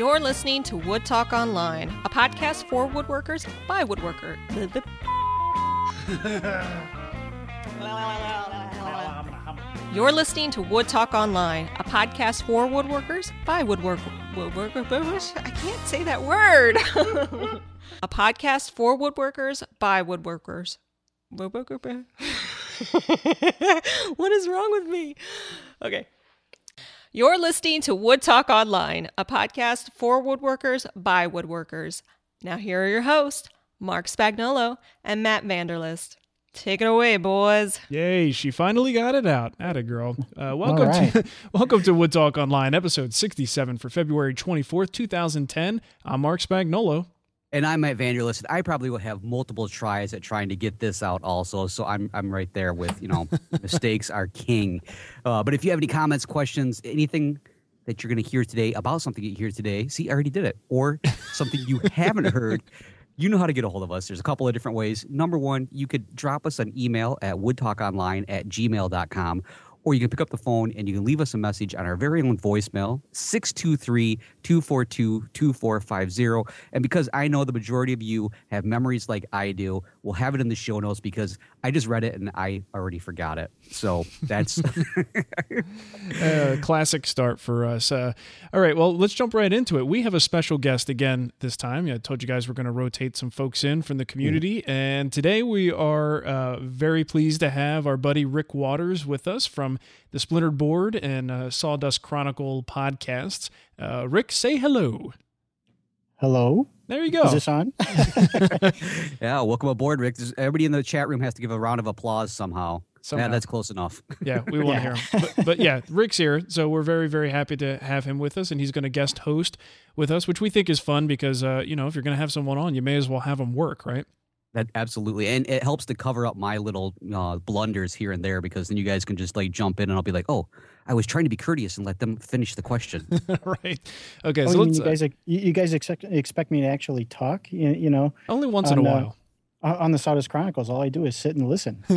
You're listening to Wood Talk Online, a podcast for woodworkers by woodworker. You're listening to Wood Talk Online, a podcast for woodworkers by woodwork woodworkers. I can't say that word. a podcast for woodworkers by woodworkers. Woodworker- what is wrong with me? Okay. You're listening to Wood Talk Online, a podcast for woodworkers by woodworkers. Now, here are your hosts, Marc Spagnuolo and Matt Vanderlist. Take it away, boys. Yay, she finally got it out. Atta girl. Uh, welcome right. to welcome to Wood Talk Online, episode 67 for February 24th, 2010. I'm Marc Spagnuolo. And I'm Matt Vanderlist. I probably will have multiple tries at trying to get this out also. So I'm I'm right there with, you know, mistakes are king. Uh, but if you have any comments, questions, anything that you're going to hear today about something you hear today, see, I already did it. Or something you haven't heard, you know how to get a hold of us. There's a couple of different ways. Number one, you could drop us an email at woodtalkonline at gmail.com. Or you can pick up the phone and you can leave us a message on our very own voicemail, 623 242 2450. And because I know the majority of you have memories like I do, we'll have it in the show notes because I just read it and I already forgot it. So that's Uh, classic start for us. Uh, all right, well, let's jump right into it. We have a special guest again this time. I told you guys we're going to rotate some folks in from the community. And today we are uh, very pleased to have our buddy Rick Waters with us from the Splintered Board and uh, Sawdust Chronicle podcasts. Uh, Rick, say hello. Hello, There you go. is this on? yeah. Welcome aboard, Rick. There's- Everybody in the chat room has to give a round of applause somehow. Somehow. Yeah, that's close enough. Yeah, we want to Yeah. hear him. But, but yeah, Rick's here, so we're very, very happy to have him with us, and he's going to guest host with us, which we think is fun because, uh, you know, if you're going to have someone on, you may as well have them work, right? That absolutely, and it helps to cover up my little uh, blunders here and there because then you guys can just like jump in and I'll be like, oh, I was trying to be courteous and let them finish the question. right. Okay, Oh, so you, mean let's you guys, you, you guys expect expect me to actually talk? You, you know, uh, only once in a on, uh, while. On on the Sawdust Chronicles, all I do is sit and listen.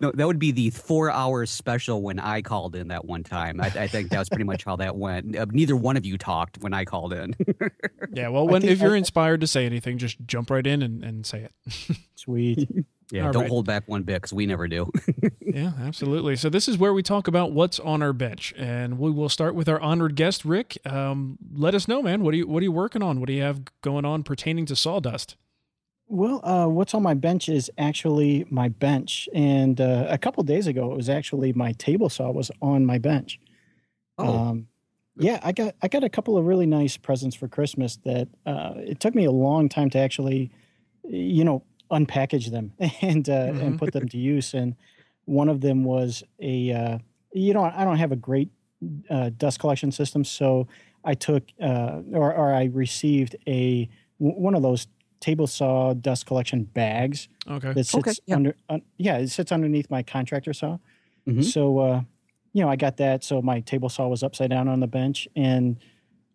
no, that would be the four hours special when I called in that one time. I, I think that was pretty much how that went. Uh, neither one of you talked when I called in. Yeah, well, when if you're I- inspired to say anything, just jump right in and, and say it. Sweet. yeah, All don't right. hold back one bit because we never do. yeah, absolutely. So this is where we talk about what's on our bench, and we will start with our honored guest, Rick. Um, let us know, man. What are you What are you working on? What do you have going on pertaining to sawdust? Well, uh, what's on my bench is actually my bench, and uh, a couple days ago, it was actually my table saw was on my bench. Oh, Um, yeah, I got I got a couple of really nice presents for Christmas that uh, it took me a long time to actually, you know, unpackage them and uh, Mhm. and put them to use. And one of them was a, uh, you know, I don't have a great uh, dust collection system, so I took uh, or or I received a one of those table saw dust collection bags Okay. that sits Okay, yeah. under un, yeah it sits underneath my contractor saw Mhm. so uh you know i got that so my table saw was upside down on the bench and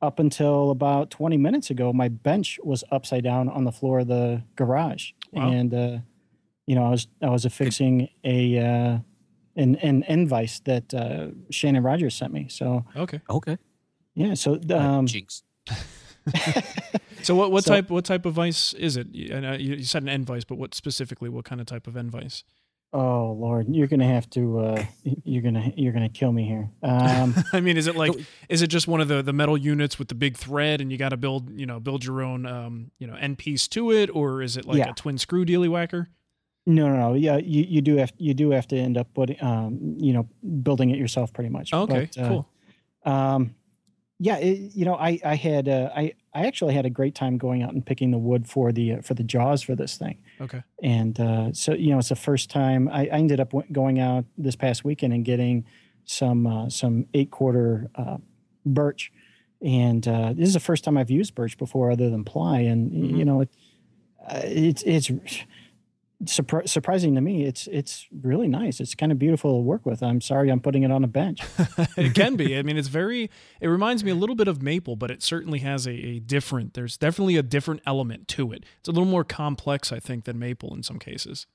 up until about 20 minutes ago my bench was upside down on the floor of the garage Wow. and uh you know i was i was affixing a uh an an end vise that uh shannon rogers sent me so Okay. okay. yeah so Uh, um jinx. So what what So- type what type of vice is it? You, and, uh, you you said an end vice, but what specifically? What kind of type of end vice? oh lord you're gonna have to uh you're gonna you're gonna kill me here um I mean, is it like is it just one of the the metal units with the big thread, and you got to build you know build your own um you know end piece to it, or is it like Yeah. a twin screw dealy whacker? No, no, no. Yeah, you, you do have you do have to end up putting um you know building it yourself pretty much. Okay, But, uh, cool. Um, yeah, it, you know, I I had uh, I I actually had a great time going out and picking the wood for the uh, for the jaws for this thing, Okay. and uh, so you know it's the first time I, I ended up w- going out this past weekend and getting some uh, some eight quarter uh, birch, and uh, this is the first time I've used birch before other than ply, and Mhm. you know it uh, it's it's surpri- surprising to me. It's it's really nice. It's kind of beautiful to work with. I'm sorry I'm putting it on a bench. it can be. I mean, it's very. It reminds me a little bit of maple, but it certainly has a, a different. There's definitely a different element to it. It's a little more complex, I think, than maple in some cases.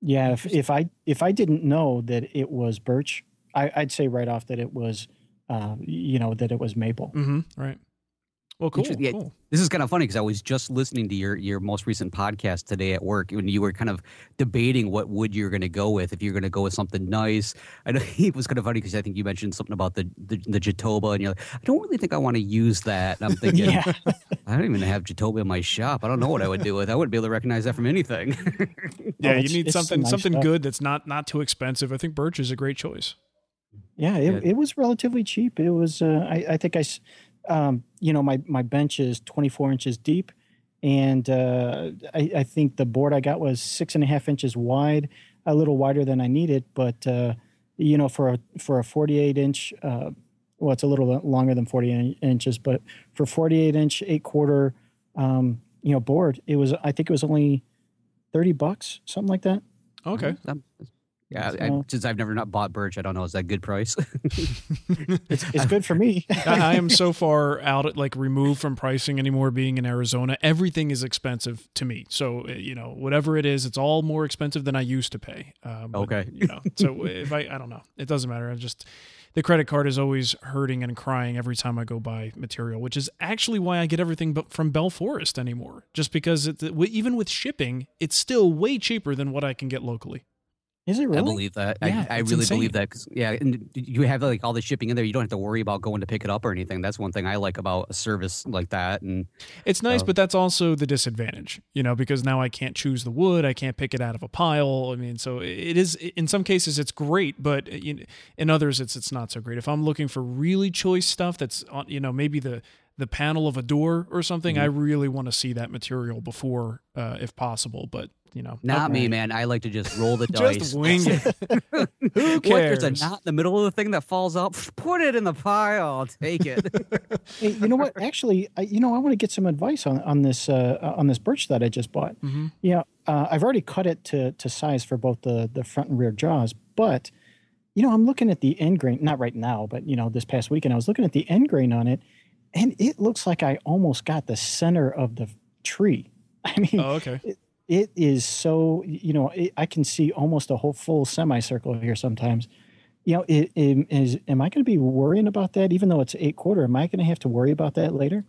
Yeah, if, if I if I didn't know that it was birch, I, I'd say right off that it was uh, you know, that it was maple. Mm-hmm. Right. Well, cool. Inter- yeah, cool. This is kind of funny because I was just listening to your your most recent podcast today at work when you were kind of debating what wood you're going to go with. If you're going to go with something nice, I know it was kind of funny because I think you mentioned something about the the, the Jatoba, and you're like, I don't really think I want to use that. And I'm thinking, yeah. I don't even have Jatoba in my shop. I don't know what I would do with. I wouldn't be able to recognize that from anything. Yeah, you need it's something nice something stuff. good that's not not too expensive. I think birch is a great choice. Yeah, it, Yeah. it was relatively cheap. It was, uh, I, I think I, s- um, you know, my, my bench is 24 inches deep. And uh, I, I think the board I got was six and a half inches wide, a little wider than I needed. But, uh, you know, for a, for a 48 inch, uh, well, it's a little bit longer than 48 inches, but for 48 inch, eight quarter, um, you know, board, it was, I think it was only 30 bucks, something like that. Okay. Yeah, I, since I've never not bought birch, I don't know. Is that a good price? It's, it's good for me. I, I am so far out, at, like removed from pricing anymore. Being in Arizona, everything is expensive to me. So uh, you know, whatever it is, it's all more expensive than I used to pay. Um, but, Okay. You know, so if I, I don't know, it doesn't matter. I just the credit card is always hurting and crying every time I go buy material, which is actually why I get everything but from Bell Forest anymore. Just because it, even with shipping, it's still way cheaper than what I can get locally. Is it really? I believe that. Yeah, I, I really insane. believe that. 'cause, yeah, and you have like all the shipping in there. You don't have to worry about going to pick it up or anything. That's one thing I like about a service like that. And It's nice, So- but that's also the disadvantage, you know, because now I can't choose the wood. I can't pick it out of a pile. I mean, so it is, in some cases, it's great, but uh, in others, it's, it's not so great. If I'm looking for really choice stuff that's, on, you know, maybe the, the panel of a door or something, I really want to see that material before, uh, if possible. But, you know, not me, man. I like to just roll the dice. just wing it. Who cares? What, there's a knot in the middle of the thing that falls out. Put it in the pile. I'll take it. Hey, you know what? Actually, I, you know, I want to get some advice on on this uh, on this birch that I just bought. Mhm. Yeah, uh, I've already cut it to to size for both the the front and rear jaws, but you know, I'm looking at the end grain. Not right now, but you know, this past weekend I was looking at the end grain on it, and it looks like I almost got the center of the tree. I mean, Oh, okay. it is so you know it, i can see almost a whole full semicircle here sometimes you know it, it is am i going to be worrying about that even though it's eight quarter am i going to have to worry about that later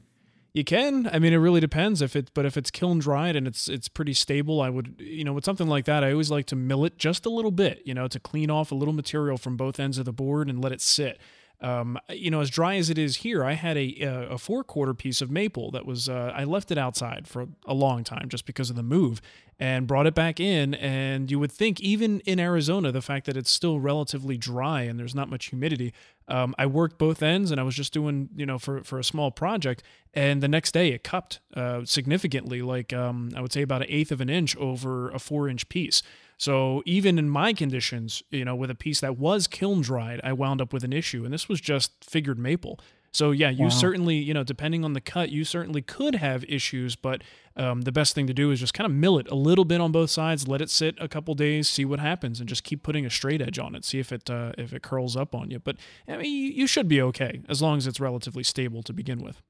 You can. I mean, it really depends if it, but if it's kiln dried and it's it's pretty stable, I would, you know, with something like that, I always like to mill it just a little bit, you know, to clean off a little material from both ends of the board and let it sit. Um, you know, as dry as it is here, I had a a, four quarter piece of maple that was uh, I left it outside for a long time just because of the move, and brought it back in. And you would think even in Arizona, the fact that it's still relatively dry and there's not much humidity, um, I worked both ends and I was just doing, you know, for, for a small project. And the next day it cupped uh, significantly, like um, I would say about an eighth of an inch over a four inch piece. So even in my conditions, you know, with a piece that was kiln dried, I wound up with an issue. And this was just figured maple. So yeah, you Wow. certainly, you know, depending on the cut, you certainly could have issues, but um, the best thing to do is just kind of mill it a little bit on both sides, let it sit a couple days, see what happens, and just keep putting a straight edge on it, see if it uh, if it curls up on you. But I mean, you, you should be okay as long as it's relatively stable to begin with.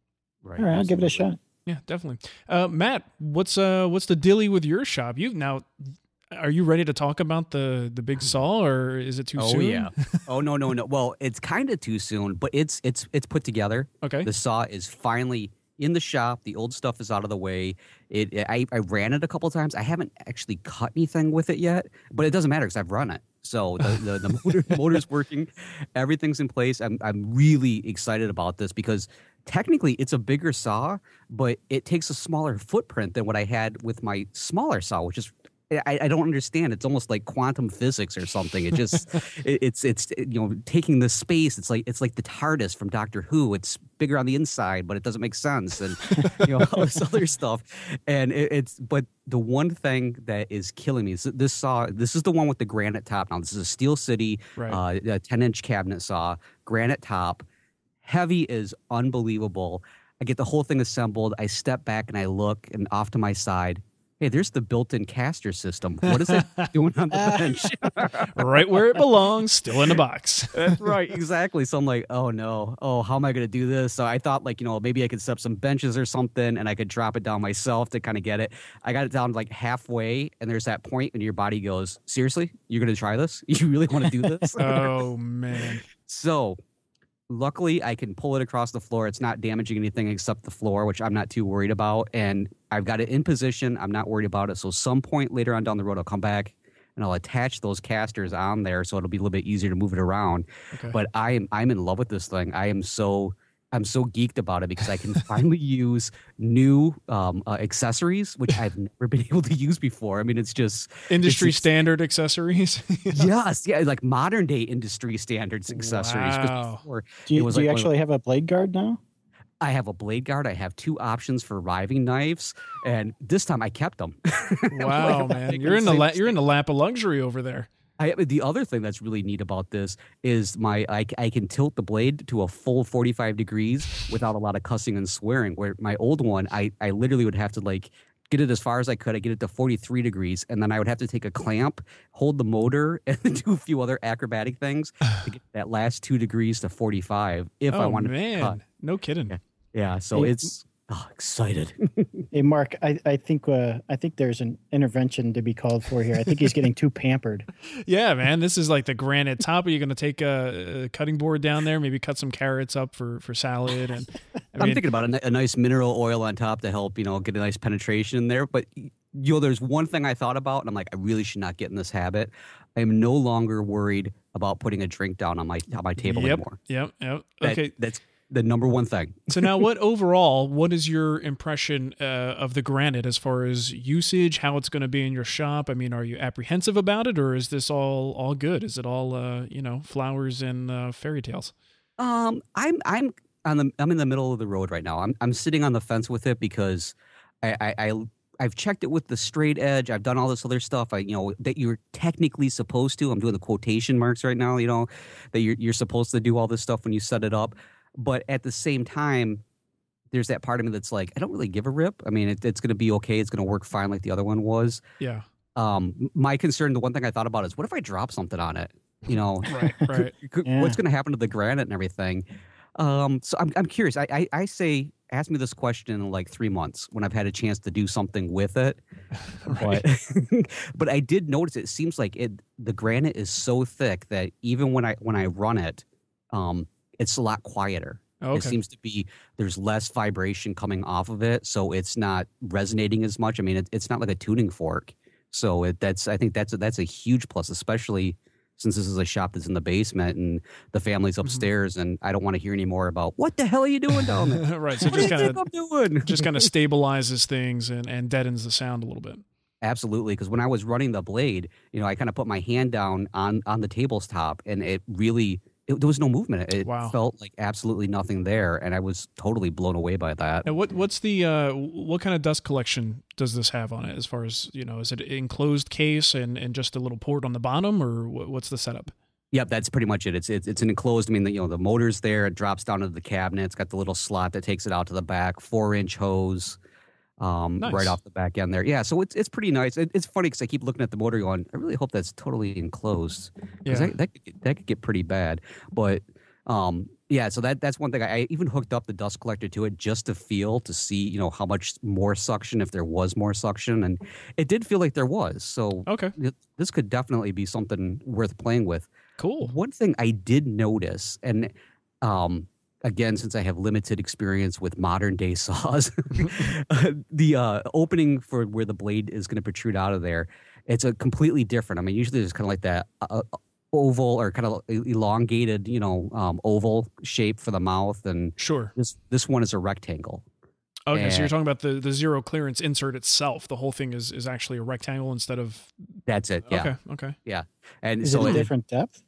right. all right i'll give it a shot Yeah, definitely. Uh, Matt, what's uh what's the dilly with your shop? You've now, are you ready to talk about the the big saw, or is it too Oh soon? Oh yeah. oh no no no. Well, it's kind of too soon, but it's it's it's put together. Okay. The saw is finally in the shop. The old stuff is out of the way. It I, I ran it a couple times. I haven't actually cut anything with it yet, but it doesn't matter because I've run it. So the the, the motor, motor's working, everything's in place. I'm I'm really excited about this because technically it's a bigger saw, but it takes a smaller footprint than what I had with my smaller saw, which is I, I don't understand. It's almost like quantum physics or something. It just it, it's it's you know taking the space. It's like it's like the TARDIS from Doctor Who. It's bigger on the inside, but it doesn't make sense, and you know all this other stuff. And it, it's but the one thing that is killing me is this saw. This is the one with the granite top. Now this is a Steel City, Right. uh, a ten inch cabinet saw, granite top, heavy is unbelievable. I get the whole thing assembled. I step back and I look, and off to my side. Hey, there's the built-in caster system. What is it doing on the bench? right where it belongs, still in the box. That's right, exactly. So I'm like, oh no, oh how am I going to do this? So I thought like you know maybe I could set up some benches or something, and I could drop it down myself to kind of get it. I got it down like halfway, and there's that point when your body goes, seriously, you're going to try this? You really want to do this? oh man. So luckily I can pull it across the floor. It's not damaging anything except the floor, which I'm not too worried about. And I've got it in position. I'm not worried about it. So some point later on down the road, I'll come back and I'll attach those casters on there, so it'll be a little bit easier to move it around. Okay. But I am I'm in love with this thing. I am so I'm so geeked about it because I can finally use new um, uh, accessories, which I've never been able to use before. I mean, it's just Industry it's- standard accessories. yes, yeah, like modern day industry standards accessories. Wow. before, Do you, it was do you like one of- actually have a blade guard now? I have a blade guard. I have two options for riving knives, and this time I kept them. wow, man, you're in the la- you're in the lap of luxury over there. I, uh, the other thing that's really neat about this is my I, I can tilt the blade to a full 45 degrees without a lot of cussing and swearing. Where my old one, I, I literally would have to like get it as far as I could. I get it to 43 degrees, and then I would have to take a clamp, hold the motor, and then do a few other acrobatic things to get that last two degrees to 45 if I oh wanted to man, cut. no kidding. Yeah. Yeah, so it's oh, excited. Hey, Mark, I, I think uh, I think there's an intervention to be called for here. I think he's getting too pampered. Yeah, man, this is like the granite top. Are you going to take a, a cutting board down there? Maybe cut some carrots up for for salad. And I I'm thinking about a, a nice mineral oil on top to help, you know, get a nice penetration in there. But you know, there's one thing I thought about, and I'm like, I really should not get in this habit. I am no longer worried about putting a drink down on my on my table yep, anymore. yep, yep. That- Okay, that's the number one thing. so now what overall? What is your impression uh, of the granite as far as usage? How it's going to be in your shop? I mean, are you apprehensive about it, or is this all all good? Is it all uh, you know flowers and uh, fairy tales? Um, I'm I'm on the I'm in the middle of the road right now. I'm I'm sitting on the fence with it because I I. I I've checked it with the straight edge. I've done all this other stuff. I, you know, that you're technically supposed to. I'm doing the quotation marks right now. You know, that you're you're supposed to do all this stuff when you set it up. But at the same time, there's that part of me that's like, I don't really give a rip. I mean, it, it's going to be okay. It's going to work fine like the other one was. Yeah, Um, my concern, the one thing I thought about is, what if I drop something on it? You know, right, right. Yeah. what's going to happen to the granite and everything? Um, so I'm I'm curious. I, I I say ask me this question in like three months when I've had a chance to do something with it. But but I did notice it seems like it the granite is so thick that even when I when I run it, um, it's a lot quieter. It Okay. seems to be there's less vibration coming off of it, so it's not resonating as much. I mean, it, it's not like a tuning fork. So it, that's I think that's a, that's a huge plus, especially since this is a shop that's in the basement and the family's Mm-hmm. upstairs, and I don't want to hear any more about what the hell are you doing down there. right. So what just kind of doing? just kind of stabilizes things and, and deadens the sound a little bit. Absolutely, because when I was running the blade, you know, I kind of put my hand down on on the table's top, and it really it, there was no movement. It Wow. felt like absolutely nothing there, and I was totally blown away by that. Now, what what's the uh, what kind of dust collection does this have on it? As far as you know, is it enclosed case and, and just a little port on the bottom, or what's the setup? Yep, that's pretty much it. It's it's, it's an enclosed. I mean, the, you know, the motor's there. It drops down into the cabinet. It's got the little slot that takes it out to the back. Four inch hose, um, Nice. right off the back end there. Yeah, so it's it's pretty nice. It, it's funny because I keep looking at the motor, going, I really hope that's totally enclosed because Yeah. that that could, get, that could get pretty bad. But um, yeah, so that that's one thing. I, I even hooked up the dust collector to it just to feel to see you know how much more suction if there was more suction, and it did feel like there was. So Okay, th- this could definitely be something worth playing with. cool. One thing I did notice, and um, again, since I have limited experience with modern day saws, the uh, opening for where the blade is going to protrude out of there, it's a completely different. I mean, usually there's kind of like that uh, uh, oval or kind of elongated, you know, um, oval shape for the mouth, and Sure. this this one is a rectangle. Okay, so you're talking about the, the zero clearance insert itself. The whole thing is, is actually a rectangle instead of. That's it. Yeah, Okay. Okay. Yeah, and Is so it a it- different depth?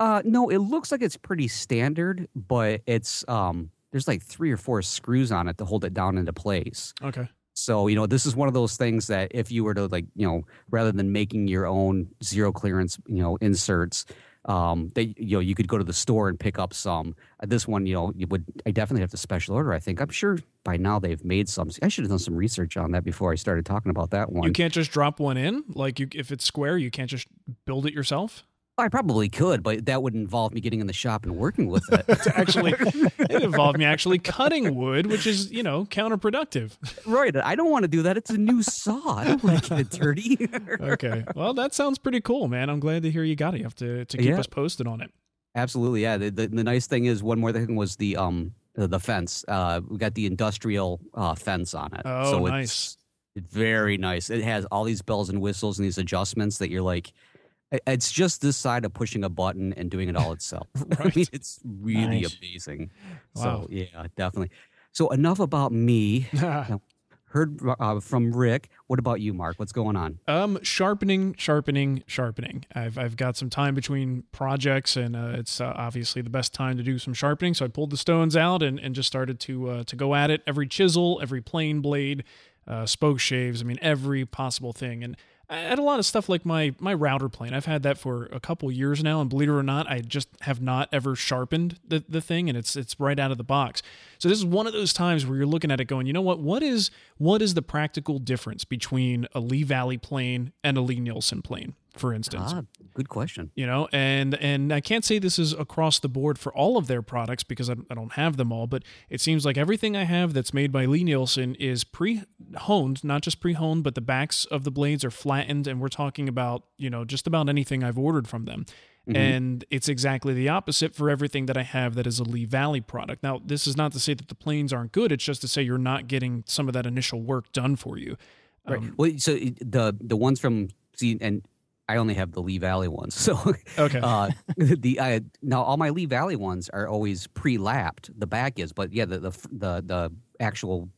Uh, no, it looks like it's pretty standard, but it's um, there's like three or four screws on it to hold it down into place. Okay. So you know, this is one of those things that if you were to like, you know, rather than making your own zero clearance, you know, inserts, um, that you know, you could go to the store and pick up some. Uh, this one, you know, you would. I definitely have to special order. I think. I'm sure by now they've made some. I should have done some research on that before I started talking about that one. You can't just drop one in. Like you, if it's square, you can't just build it yourself. I probably could, but that would involve me getting in the shop and working with it. It's actually, it involved me actually cutting wood, which is you know counterproductive. Right. I don't want to do that. It's a new saw. I don't want to get it dirty. Okay. Well, that sounds pretty cool, man. I'm glad to hear you got it. You have to to keep Yeah. us posted on it. Absolutely, yeah. The, the, the nice thing is one more thing was the um the, the fence. Uh, we got the industrial uh, fence on it. Oh, so nice. It's very nice. It has all these bells and whistles and these adjustments that you're like, it's just this side of pushing a button and doing it all itself. I mean, it's really Nice. amazing. Wow. So yeah, definitely. So enough about me. Heard uh, from Rick. What about you, Mark? What's going on? Um, sharpening, sharpening, sharpening. I've I've got some time between projects, and uh, it's uh, obviously the best time to do some sharpening. So I pulled the stones out and, and just started to uh, to go at it. Every chisel, every plane blade, uh, spoke shaves. I mean, every possible thing. And I had a lot of stuff like my my router plane. I've had that for a couple years now, and believe it or not, I just have not ever sharpened the, the thing, and it's it's right out of the box. So this is one of those times where you're looking at it going, you know what? What is what is the practical difference between a Lee Valley plane and a Lie-Nielsen plane, for instance? Ah, good question. you know and and i can't say this is across the board for all of their products because I, I don't have them all but it seems like everything i have that's made by lie-nielsen is pre-honed not just pre-honed but the backs of the blades are flattened and we're talking about you know just about anything i've ordered from them and it's exactly the opposite for everything that i have that is a lee valley product now this is not to say that the planes aren't good it's just to say you're not getting some of that initial work done for you Right. well, so the the ones from see, and I only have the Lee Valley ones. So okay uh, the uh, now all my Lee Valley ones are always pre-lapped. The back is, but yeah, the the the, the actual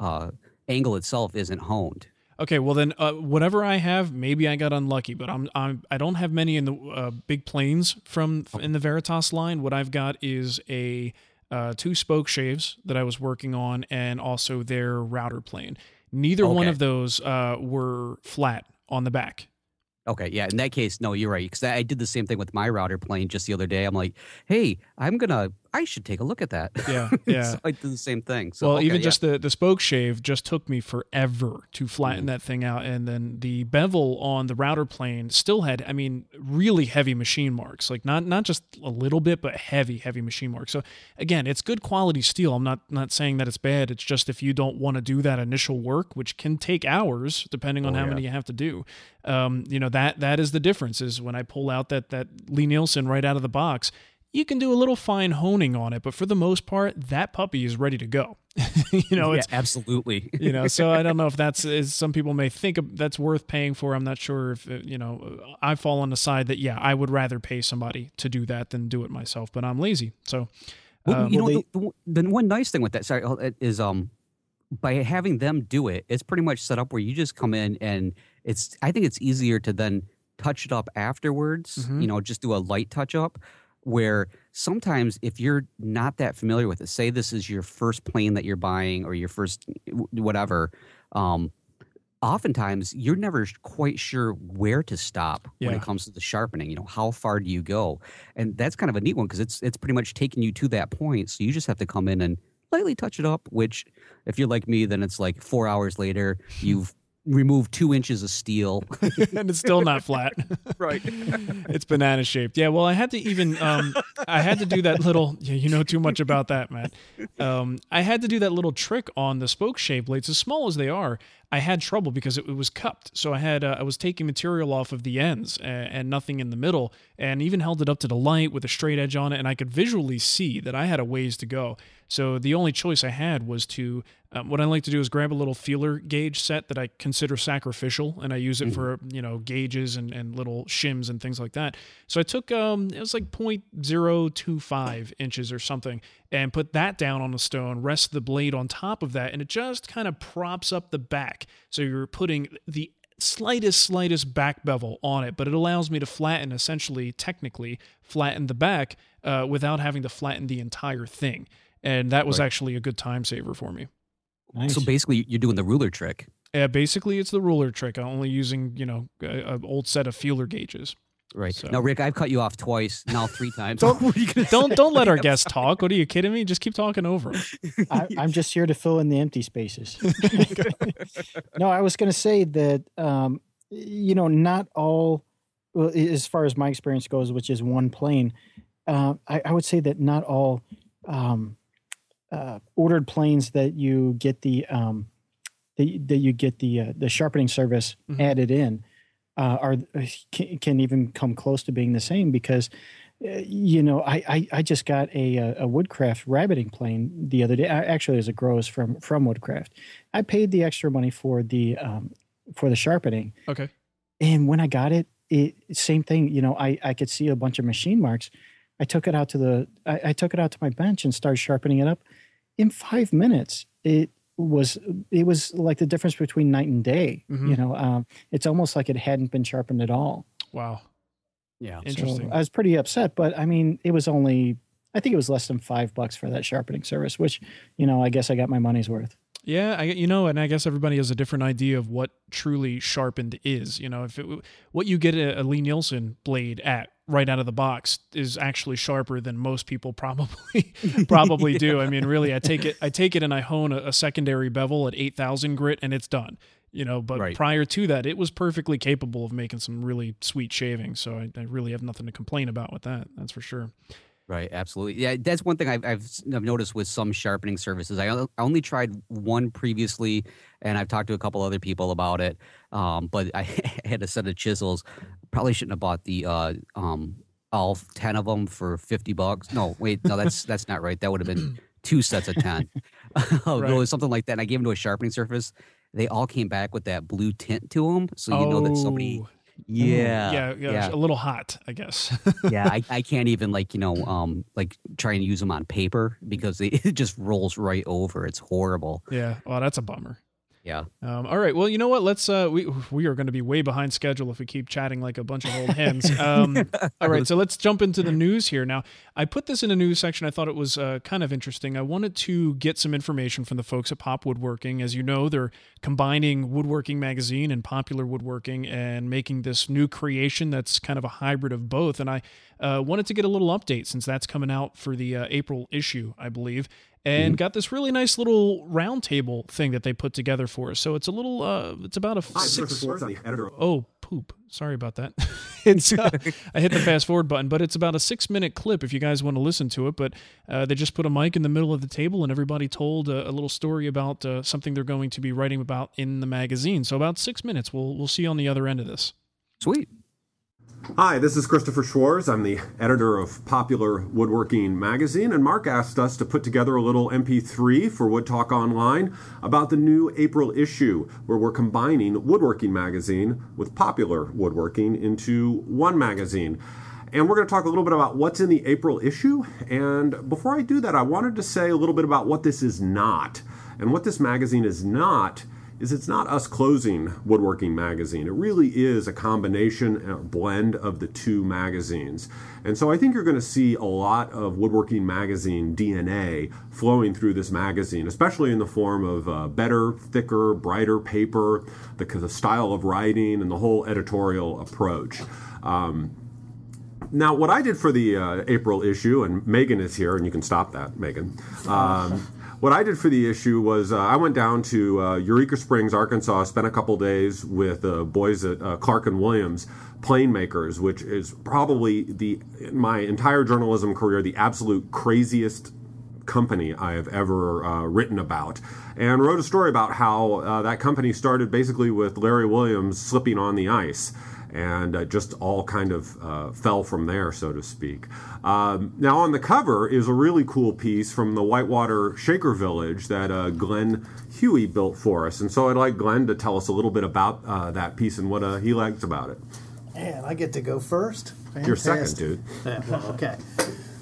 uh, angle itself isn't honed. Okay, well then, uh, whatever I have, maybe I got unlucky, but I'm I'm I don't have many in the uh, big planes from in the Veritas line. What I've got is a uh, two spoke shaves that I was working on, and also their router plane. Neither one of those uh, were flat on the back. Okay, yeah. In that case, no, you're right. Because I did the same thing with my router plane just the other day. I'm like, hey, I'm gonna, I should take a look at that. Yeah, yeah. so I did the same thing. So well, okay, even yeah. just the, the spoke shave just took me forever to flatten that thing out. And then the bevel on the router plane still had, I mean, really heavy machine marks. Like not not just a little bit, but heavy, heavy machine marks. So again, it's good quality steel. I'm not not saying that it's bad. It's just if you don't want to do that initial work, which can take hours depending on Oh, how yeah. many you have to do. Um, you know, that that is the difference is when I pull out that that Lie-Nielsen right out of the box, you can do a little fine honing on it, but for the most part, that puppy is ready to go. you know, yeah, it's absolutely. you know, so I don't know if that's is some people may think that's worth paying for. I'm not sure if you know. I fall on the side that yeah, I would rather pay somebody to do that than do it myself, but I'm lazy. So Well, Um, you know, well, the, the, one nice thing with that, sorry, uh, is um, by having them do it, it's pretty much set up where you just come in and it's. I think it's easier to then touch it up afterwards. Mhm. You know, just do a light touch up. Where sometimes if you're not that familiar with it, say this is your first plane that you're buying or your first whatever, um, oftentimes you're never quite sure where to stop when it comes to the sharpening. You know, how far do you go? And that's kind of a neat one because it's it's pretty much taking you to that point. So you just have to come in and lightly touch it up. Which, if you're like me, then it's like four hours later you've removed two inches of steel. and it's still not flat. right. it's banana shaped. Yeah, well, I had to even um, I had to do that little. Yeah, you know too much about that, man. Um, I had to do that little trick on the spoke shape blades, as small as they are. I had trouble because it, it was cupped, so I had uh, I was taking material off of the ends and, and nothing in the middle, and even held it up to the light with a straight edge on it, and I could visually see that I had a ways to go. So the only choice I had was to um, what I like to do is grab a little feeler gauge set that I consider sacrificial, and I use it for you know gauges and, and little shims and things like that. So I took um it was like 0.025 inches or something, and put that down on the stone, rest the blade on top of that, and it just kind of props up the back. So you're putting the slightest slightest back bevel on it but it allows me to flatten essentially technically flatten the back uh, without having to flatten the entire thing and that was Right. actually a good time saver for me Nice. So basically, you're doing the ruler trick. Yeah, basically it's the ruler trick i'm only using you know an old set of feeler gauges Right. So- Now, Rick, I've cut you off twice, now three times. Don't- What are you don't don't let our guests talk what are you kidding me just keep talking over I, I'm just here to fill in the empty spaces. no, I was going to say that um, you know not all, well, as far as my experience goes, which is one plane. Uh, I, I would say that not all um, uh, ordered planes that you get the um, that, that you get the uh, the sharpening service Mhm. added in uh, are can, can even come close to being the same because uh, you know, I, I, I just got a, a Woodcraft rabbeting plane the other day. I, actually, as a grows from from Woodcraft, I paid the extra money for the um, for the sharpening. Okay. And when I got it, it same thing. You know, I I could see a bunch of machine marks. I took it out to the I, I took it out to my bench and started sharpening it up. In five minutes, it was it was like the difference between night and day. Mhm. You know, um, it's almost like it hadn't been sharpened at all. Wow. Yeah. Interesting. So I was pretty upset, but I mean, it was only I think it was less than five bucks for that sharpening service, which you know I guess I got my money's worth. Yeah, I you know, and I guess everybody has a different idea of what truly sharpened is. You know, if it, what you get a, a Lie-Nielsen blade at right out of the box is actually sharper than most people probably probably do. I mean, really, I take it I take it and I hone a, a secondary bevel at eight thousand grit and it's done. You know, but Right. prior to that, it was perfectly capable of making some really sweet shavings. So I, I really have nothing to complain about with that. That's for sure. Right, absolutely. Yeah, that's one thing I've, I've I've noticed with some sharpening services. I only tried one previously, and I've talked to a couple other people about it. Um, but I had a set of chisels. Probably shouldn't have bought the uh, um, all ten of them for fifty bucks. No, wait, no, that's that's not right. That would have been two sets of ten. Oh, Right. It was something like that. And I gave them to a sharpening surface. They all came back with that blue tint to them, so you know that somebody. Oh, Yeah, yeah, yeah, a little hot, I guess. yeah, I, I can't even like you know um like try and use them on paper because they, it just rolls right over. It's horrible. yeah. Well, that's a bummer. Yeah. Um, all right. Well, you know what? Let's. Uh, we we are going to be way behind schedule if we keep chatting like a bunch of old hens. Um, all right. So let's jump into the news here. Now, I put this in a news section. I thought it was uh, kind of interesting. I wanted to get some information from the folks at Pop Woodworking. As you know, they're combining Woodworking Magazine and Popular Woodworking and making this new creation that's kind of a hybrid of both. And I uh, wanted to get a little update since that's coming out for the uh, April issue, I believe and got this really nice little round table thing that they put together for us. So it's a little, uh, it's about a Hi, six. Christopher Schwarz, I'm the editor Oh, poop. Sorry about that. it's uh, I hit the fast forward button, but it's about a six minute clip if you guys want to listen to it. But uh, they just put a mic in the middle of the table, and everybody told uh, a little story about uh, something they're going to be writing about in the magazine. So about six minutes. We'll we'll see you on the other end of this. Sweet. Hi, this is Christopher Schwarz. I'm the editor of Popular Woodworking Magazine, and Mark asked us to put together a little MP3 for Wood Talk Online about the new April issue, where we're combining Woodworking Magazine with Popular Woodworking into one magazine. And we're going to talk a little bit about what's in the April issue. And before I do that, I wanted to say a little bit about what this is not. And what this magazine is not is it's not us closing Woodworking Magazine. It really is a combination, a blend of the two magazines. And so I think you're going to see a lot of Woodworking Magazine DNA flowing through this magazine, especially in the form of uh, better, thicker, brighter paper, the, the style of writing, and the whole editorial approach. Um, now, what I did for the uh, April issue, and Megan is here, and you can stop that, Megan. Um, what I did for the issue was uh, I went down to uh, Eureka Springs, Arkansas, spent a couple days with uh, boys at uh, Clark and Williams Plane Makers, which is probably the my entire journalism career the absolute craziest company I have ever uh, written about, and wrote a story about how uh, that company started basically with Larry Williams slipping on the ice. And uh, just all kind of uh, fell from there, so to speak. Um, now, on the cover is a really cool piece from the Whitewater Shaker Village that uh, Glen Huey built for us. And so I'd like Glen to tell us a little bit about uh, that piece and what uh, he liked about it. And I get to go first. You're second, dude. Well, okay.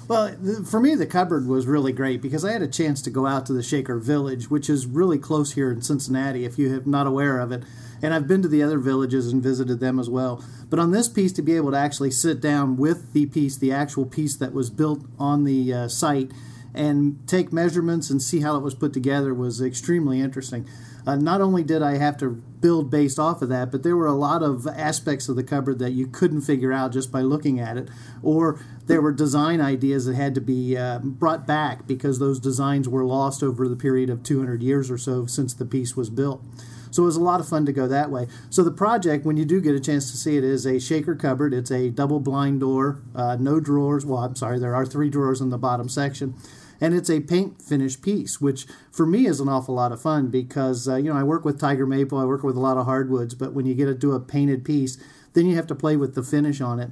Well, th- for me, the cupboard was really great because I had a chance to go out to the Shaker Village, which is really close here in Cincinnati, if you have not aware of it. And I've been to the other villages and visited them as well. But on this piece, to be able to actually sit down with the piece, the actual piece that was built on the uh, site, and take measurements and see how it was put together was extremely interesting. Uh, not only did I have to build based off of that, but there were a lot of aspects of the cupboard that you couldn't figure out just by looking at it, or there were design ideas that had to be uh, brought back because those designs were lost over the period of 200 years or so since the piece was built. So it was a lot of fun to go that way. So the project, when you do get a chance to see it, is a shaker cupboard. It's a double blind door, uh, no drawers. Well, I'm sorry, there are three drawers in the bottom section. And it's a paint finish piece, which for me is an awful lot of fun because, uh, you know, I work with Tiger Maple, I work with a lot of hardwoods, but when you get to do a painted piece, then you have to play with the finish on it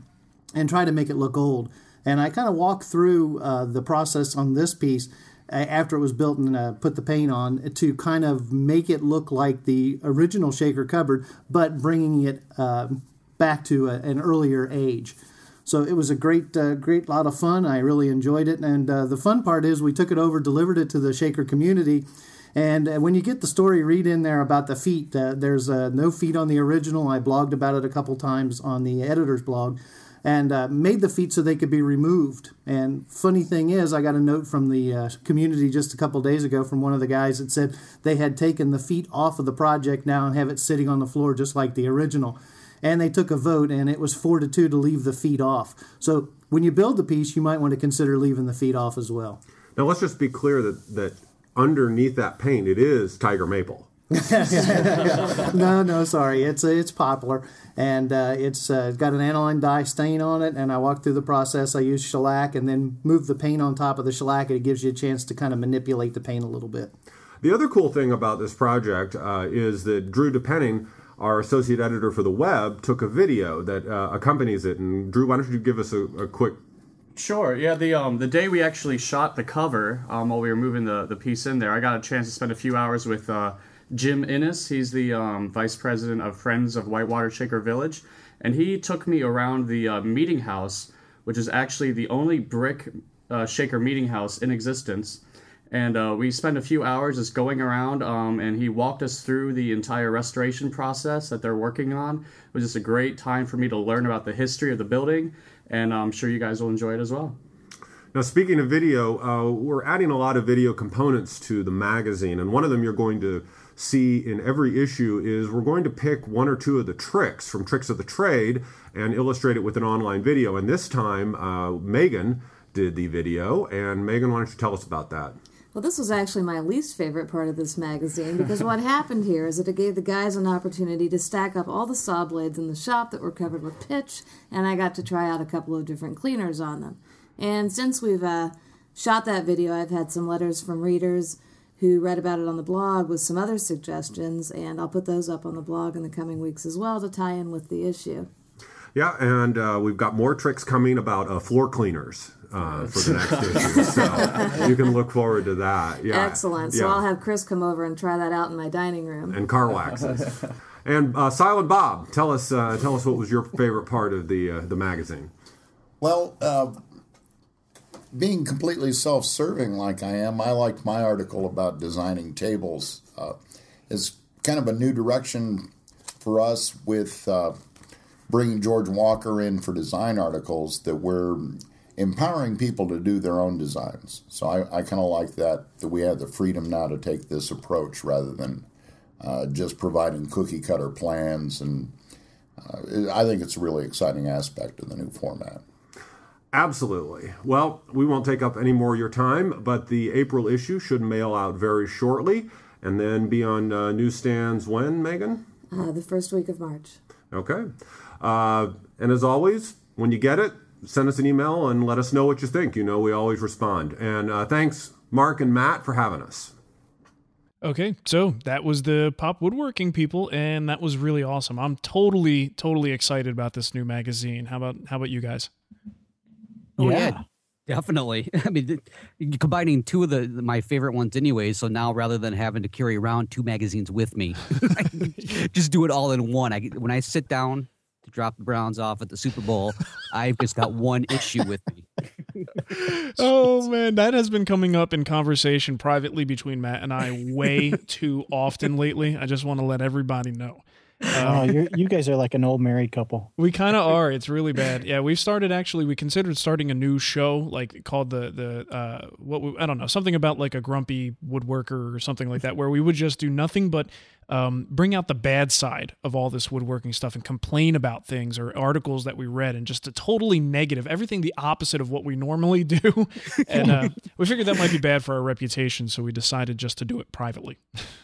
and try to make it look old. And I kind of walk through uh, the process on this piece after it was built and uh, put the paint on to kind of make it look like the original shaker cupboard, but bringing it uh, back to a, an earlier age. So it was a great, uh, great lot of fun. I really enjoyed it, and uh, the fun part is we took it over, delivered it to the shaker community. And uh, when you get the story, read in there about the feet. Uh, there's no feet on the original. I blogged about it a couple times on the editor's blog and uh, made the feet so they could be removed. And funny thing is, I got a note from the uh, community just a couple days ago from one of the guys that said they had taken the feet off of the project now and have it sitting on the floor just like the original. And they took a vote, and it was four to two to leave the feet off. So when you build the piece, you might want to consider leaving the feet off as well. Now let's just be clear that that underneath that paint, it is tiger maple. no, no, sorry. It's uh, it's poplar, and uh, it's uh, got an aniline dye stain on it. And I walk through the process. I use shellac and then move the paint on top of the shellac, and it gives you a chance to kind of manipulate the paint a little bit. The other cool thing about this project uh, is that Drew DePenning, our associate editor for the web, took a video that uh, accompanies it. And Drew, why don't you give us a, a quick Sure. Yeah. The um the day we actually shot the cover, um while we were moving the the piece in there, I got a chance to spend a few hours with uh, Jim Innes. He's the um, vice president of Friends of Whitewater Shaker Village, and he took me around the uh, meeting house, which is actually the only brick uh, shaker meeting house in existence. And uh, we spent a few hours just going around, um, and he walked us through the entire restoration process that they're working on. It was just a great time for me to learn about the history of the building, and I'm sure you guys will enjoy it as well. Now, speaking of video, uh, we're adding a lot of video components to the magazine, and one of them you're going to see in every issue is we're going to pick one or two of the tricks from Tricks of the Trade and illustrate it with an online video. And this time, uh, Megan did the video. And Megan, why don't you tell us about that? Well, this was actually my least favorite part of this magazine because what happened here is that it gave the guys an opportunity to stack up all the saw blades in the shop that were covered with pitch, and I got to try out a couple of different cleaners on them. And since we've uh, shot that video, I've had some letters from readers who read about it on the blog with some other suggestions, and I'll put those up on the blog in the coming weeks as well to tie in with the issue. Yeah, and uh, we've got more tricks coming about uh, floor cleaners uh, for the next issue, so you can look forward to that. Yeah, excellent. So yeah. I'll have Chris come over and try that out in my dining room. And car waxes. and uh, Silent Bob, tell us, uh, tell us what was your favorite part of the uh, the magazine. Well, being completely self serving like I am, I liked my article about designing tables. Uh, is kind of a new direction for us with uh, bringing George Walker in for design articles that we're empowering people to do their own designs. So I, I kind of like that, that we have the freedom now to take this approach rather than uh, just providing cookie cutter plans. And uh, I think it's a really exciting aspect of the new format. Absolutely. Well, we won't take up any more of your time, but the April issue should mail out very shortly and then be on uh, newsstands when, Megan? Uh, the first week of March. Okay. Uh, and as always, when you get it, send us an email and let us know what you think. You know, we always respond. And uh, thanks, Mark and Matt, for having us. Okay, so that was the pop woodworking people, and that was really awesome. I'm totally, totally excited about this new magazine. How about how about you guys? Oh yeah. yeah. Definitely. I mean, combining two of the my favorite ones anyway. So now rather than having to carry around two magazines with me, just do it all in one. I when I sit down to drop the Browns off at the Super Bowl, I've just got one issue with me. oh man, that has been coming up in conversation privately between Matt and I way too often lately. I just want to let everybody know. Oh, you guys are like an old married couple. We kind of are. It's really bad. Yeah, we've started actually. We considered starting a new show, like called the the uh, what we, I don't know something about like a grumpy woodworker or something like that, where we would just do nothing but um, bring out the bad side of all this woodworking stuff and complain about things or articles that we read and just a totally negative, everything the opposite of what we normally do. and uh, we figured that might be bad for our reputation, so we decided just to do it privately.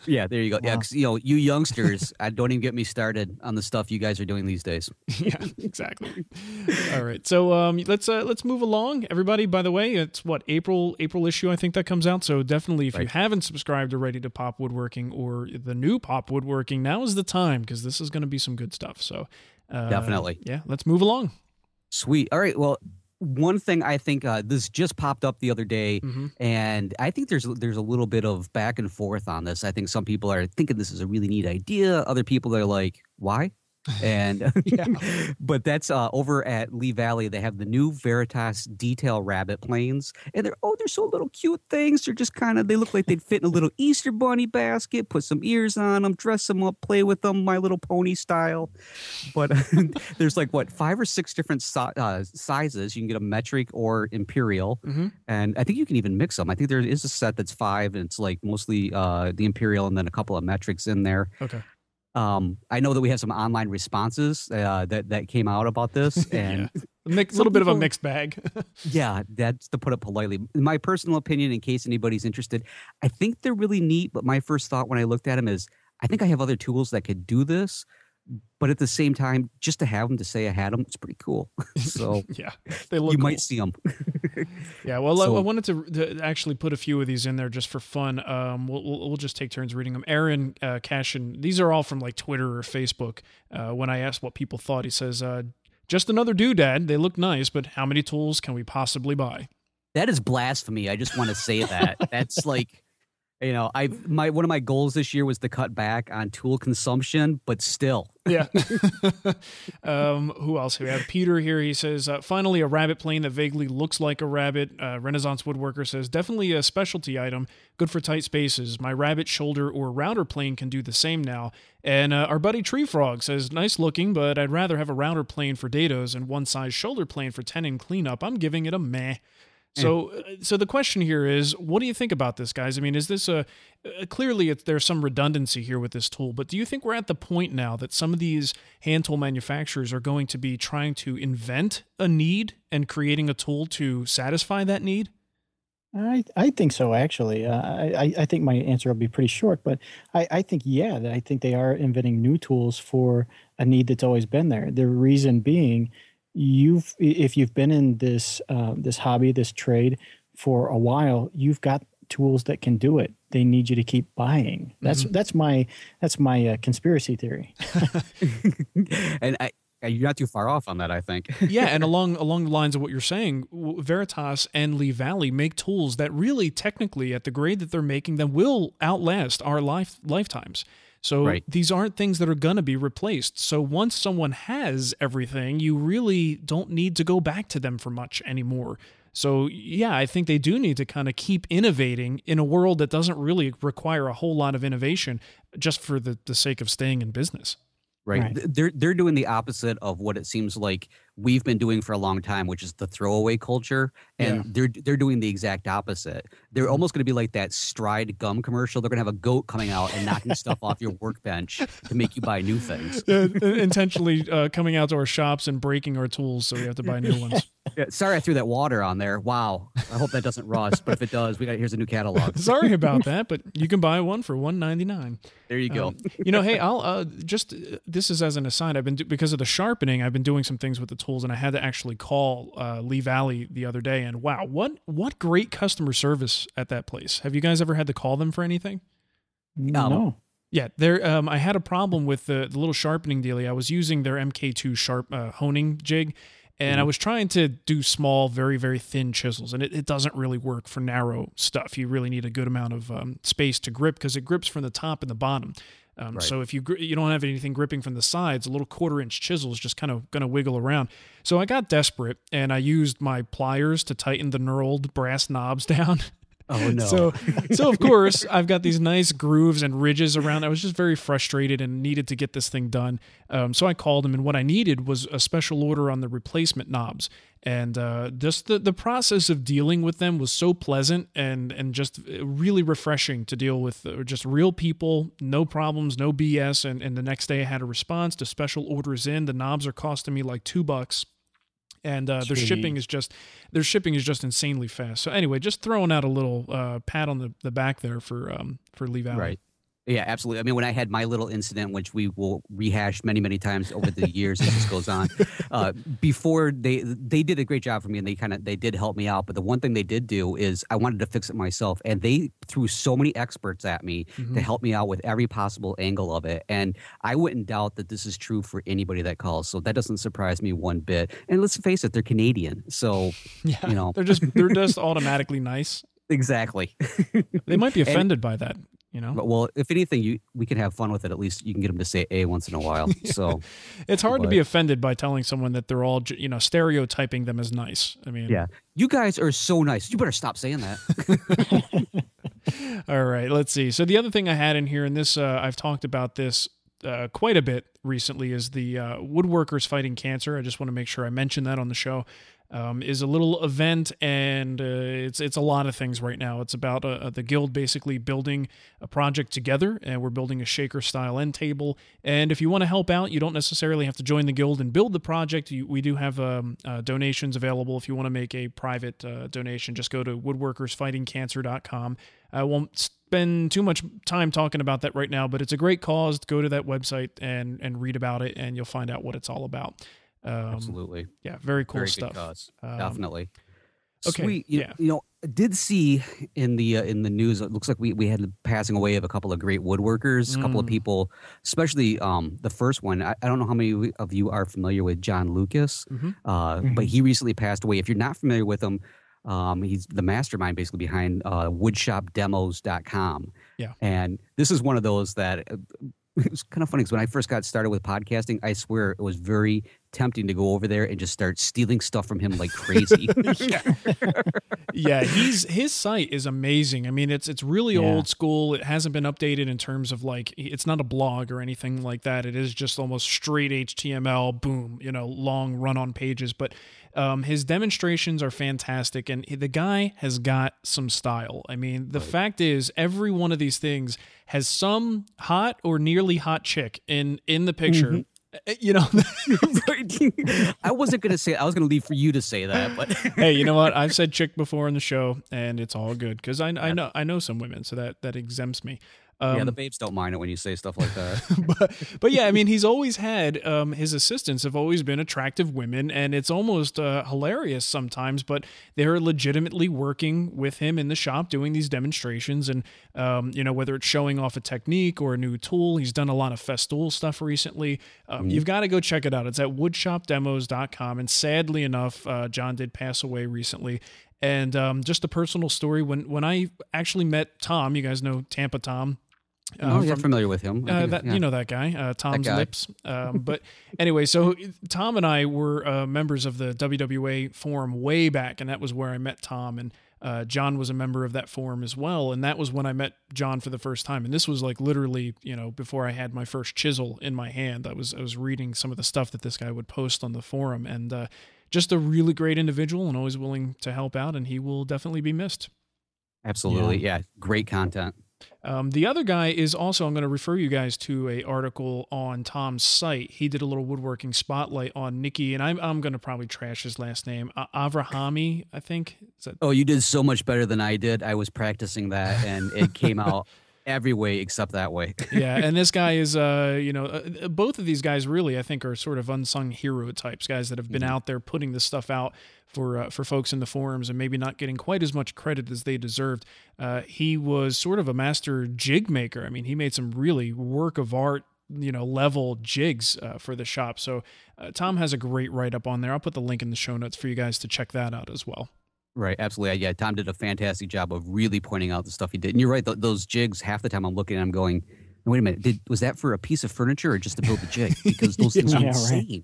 Yeah, there you go. Wow. Yeah, you know, you youngsters, I don't even get me started on the stuff you guys are doing these days. yeah, exactly. all right, so um, let's uh, let's move along, everybody. By the way, it's what April April issue I think that comes out. So definitely, if right. you haven't subscribed already to Pop Woodworking or the new Pop pop woodworking, now is the time because this is going to be some good stuff. So, uh, definitely. Yeah, let's move along. Sweet. All right. Well, one thing I think uh, this just popped up the other day, Mm-hmm. and I think there's there's a little bit of back and forth on this. I think some people are thinking this is a really neat idea. Other people are like, why? And but that's uh, over at Lee Valley. They have the new Veritas Detail Rabbet planes, and they're oh they're so little cute things. They're just kind of they look like they'd fit in a little Easter bunny basket. Put some ears on them, dress them up, play with them, My Little Pony style. But there's like what five or six different si- uh, sizes. You can get a metric or imperial, Mm-hmm. and I think you can even mix them. I think there is a set that's five, and it's like mostly uh, the imperial, and then a couple of metrics in there. Okay. Um, I know that we have some online responses uh, that that came out about this, and A mix, little bit of a people- mixed bag. yeah, that's to put it politely. In my personal opinion, in case anybody's interested, I think they're really neat. But my first thought when I looked at them is, I think I have other tools that could do this. But at the same time, just to have them to say I had them, it's pretty cool. so yeah, they look. you cool. might see them. Yeah, well, I- I wanted to, to actually put a few of these in there just for fun. Um, we'll, we'll, we'll just take turns reading them. Aaron uh, Cashin, these are all from like Twitter or Facebook. Uh, when I asked what people thought, he says, uh, "Just another doodad. They look nice, but how many tools can we possibly buy?" That is blasphemy. I just want to say that. That's like, you know, I my one of my goals this year was to cut back on tool consumption, but still, Yeah. um, who else? We have Peter here. He says, uh, finally, a rabbet plane that vaguely looks like a rabbit. Uh, Renaissance Woodworker says, definitely a specialty item, good for tight spaces. My rabbet shoulder or router plane can do the same now. And uh, our buddy Tree Frog says, nice looking, but I'd rather have a router plane for dados and one size shoulder plane for tenon cleanup. I'm giving it a meh. So, uh, so the question here is, what do you think about this, guys? I mean, is this a uh, clearly it, there's some redundancy here with this tool, but do you think we're at the point now that some of these hand tool manufacturers are going to be trying to invent a need and creating a tool to satisfy that need? I, I think so actually. Uh, I I think my answer will be pretty short, but I, I think yeah, that I think they are inventing new tools for a need that's always been there. The reason being, you've if you've been in this uh, this hobby, this trade for a while, you've got tools that can do it. They need you to keep buying. That's that's my that's my uh, conspiracy theory. and I, you're not too far off on that. I think. yeah, and along along the lines of what you're saying, Veritas and Lee Valley make tools that really, technically, at the grade that they're making them, will outlast our life lifetimes. So Right. these aren't things that are going to be replaced. So once someone has everything, you really don't need to go back to them for much anymore. So yeah, I think they do need to kind of keep innovating in a world that doesn't really require a whole lot of innovation just for the, the sake of staying in business. Right. Right. They're they're doing the opposite of what it seems like we've been doing for a long time, which is the throwaway culture, and Yeah. they're they're doing the exact opposite. They're almost going to be like that Stride gum commercial. They're going to have a goat coming out and knocking stuff off your workbench to make you buy new things. uh, intentionally uh, coming out to our shops and breaking our tools, so we have to buy new ones. Yeah, sorry, I threw that water on there. Wow. I hope that doesn't rust, but if it does, we got here's a new catalog. Sorry about that, but you can buy one for one ninety nine. There you go. Um, you know, hey, I'll uh, just uh, this is as an aside. I've been do- because of the sharpening. I've been doing some things with the tools, and I had to actually call uh, Lee Valley the other day. And wow, what what great customer service at that place. Have you guys ever had to call them for anything? no. Yeah, there. Um, I had a problem with the, the little sharpening dealie. I was using their MK2 sharp uh, honing jig, and I was trying to do small, very very thin chisels, and it, it doesn't really work for narrow stuff. You really need a good amount of um, space to grip because it grips from the top and the bottom. Um, So if you gri- you don't have anything gripping from the sides, a little quarter inch chisel is just kind of going to wiggle around. So I got desperate and I used my pliers to tighten the knurled brass knobs down. Oh no. So, so of course, I've got these nice grooves and ridges around. I was just very frustrated and needed to get this thing done. Um, so I called him, and what I needed was a special order on the replacement knobs. And uh, just the, the process of dealing with them was so pleasant and and just really refreshing to deal with. uh, Just real people, no problems, no BS. And, and the next day, I had a response to special orders in. The knobs are costing me like two bucks and uh, their shipping is just their shipping is just insanely fast. So anyway, just throwing out a little uh, pat on the, the back there for um, for Lee Valley. Right. Yeah, absolutely. I mean, when I had my little incident, which we will rehash many, many times over the years as this goes on, uh, before they they did a great job for me, and they kind of they did help me out. But the one thing they did do is I wanted to fix it myself, and they threw so many experts at me Mm-hmm. to help me out with every possible angle of it. And I wouldn't doubt that this is true for anybody that calls. So that doesn't surprise me one bit. And let's face it, they're Canadian, so Yeah, you know they're just they're just automatically nice. Exactly. They might be And- offended by that, you know. But, well, if anything, you we can have fun with it. At least you can get them to say "a" once in a while. So It's hard to be offended by telling someone that they're all, you know, stereotyping them as nice. I mean, yeah, you guys are so nice. You better stop saying that. All right, let's see. So the other thing I had in here, and this uh, I've talked about this uh, quite a bit recently, is the uh, Woodworkers Fighting Cancer. I just want to make sure I mention that on the show. Um, is a little event, and uh, it's it's a lot of things right now. It's about uh, the guild basically building a project together, and we're building a shaker style end table. And if you want to help out, you don't necessarily have to join the guild and build the project. You, we do have um, uh, donations available if you want to make a private uh, donation. Just go to woodworkersfightingcancer.com. I won't spend too much time talking about that right now, but it's a great cause. Go to that website and and read about it, and you'll find out what it's all about. Um, Absolutely, Yeah, very cool very stuff. good cause. Um, Definitely. okay, Sweet. You, yeah. you know, I did see in the uh, in the news. It looks like we, we had the passing away of a couple of great woodworkers. A couple of Mm. people, especially um, the first one. I, I don't know how many of you are familiar with John Lucas, Mhm. uh, but he recently passed away. If you're not familiar with him, um, he's the mastermind basically behind uh, woodshopdemos.com. Yeah. And this is one of those that uh, it was kind of funny because when I first got started with podcasting, I swear it was very tempting to go over there and just start stealing stuff from him like crazy. yeah, yeah, he's his site is amazing. I mean, it's it's really Yeah. old school. It hasn't been updated in terms of like it's not a blog or anything like that. It is just almost straight HTML, boom, you know, long run on pages. But um, his demonstrations are fantastic, and the guy has got some style. I mean, the fact is, every one of these things has some hot or nearly hot chick in in the picture. Uh, Uh, you know, I wasn't gonna say. I was gonna leave for you to say that, but hey, you know what? I've said chick before on the show, and it's all good because I, I know I know some women, so that that exempts me. Um, yeah, the babes don't mind it when you say stuff like that. but but yeah, I mean, he's always had um, his assistants have always been attractive women, and it's almost uh, hilarious sometimes. But they're legitimately working with him in the shop doing these demonstrations, and um, you know whether it's showing off a technique or a new tool. He's done a lot of Festool stuff recently. Um, You've got to go check it out. It's at woodshopdemos.com. And sadly enough, uh, John did pass away recently. And um, just a personal story when when I actually met Tom, you guys know Tampa Tom. uh, oh, yeah, from- familiar with him. Uh, that yeah. you know that guy, uh, Tom's guy. Lips. Um, but anyway, so Tom and I were uh, members of the WWA forum way back, and that was where I met Tom. And uh, John was a member of that forum as well, and that was when I met John for the first time. And this was like literally, you know, before I had my first chisel in my hand. I was I was reading some of the stuff that this guy would post on the forum, and uh, just a really great individual and always willing to help out. And he will definitely be missed. Absolutely, yeah. Great content. Um, the other guy is also, I'm going to refer you guys to a article on Tom's site. He did a little woodworking spotlight on Nikki, and I'm, I'm going to probably trash his last name. Uh, Avrahami, I think. Is that, Oh, you did so much better than I did. I was practicing that, and it came out every way except that way. yeah, and this guy is, uh, you know, uh, both of these guys really, I think, are sort of unsung hero types, guys that have been out there putting this stuff out for uh, for folks in the forums and maybe not getting quite as much credit as they deserved. Uh, he was sort of a master jig maker. I mean, he made some really work of art. You know, level jigs uh, for the shop. So, uh, Tom has a great write up on there. I'll put the link in the show notes for you guys to check that out as well. Right, absolutely. Yeah, Tom did a fantastic job of really pointing out the stuff he did. And you're right; th- those jigs. Half the time, I'm looking, at them going, "Wait a minute, did was that for a piece of furniture or just to build the jig?" Because those things are Yeah, right. insane.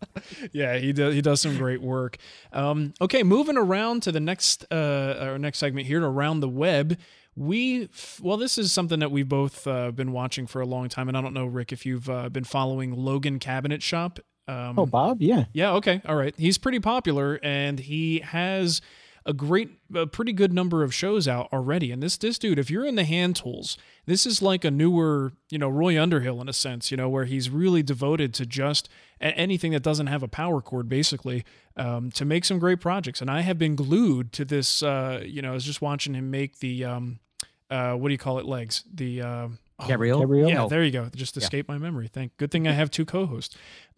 yeah, he does. He does some great work. Um, okay, moving around to the next uh, our next segment here, around the web. We well, this is something that we've both uh, been watching for a long time, and I don't know, Rick, if you've uh, been following Logan Cabinet Shop. Um, Oh, Bob, yeah. yeah, okay, all right. He's pretty popular, and he has a great, a pretty good number of shows out already. And this this dude, if you're in the hand tools, this is like a newer, you know, Roy Underhill in a sense, you know, where he's really devoted to just anything that doesn't have a power cord, basically, um, to make some great projects. And I have been glued to this. Uh, you know, I was just watching him make the. Um, uh, what do you call it? Legs. The Cabriole. Cabriole? Yeah, there you go. Just escaped my memory. Thank. Good thing I have two co-hosts.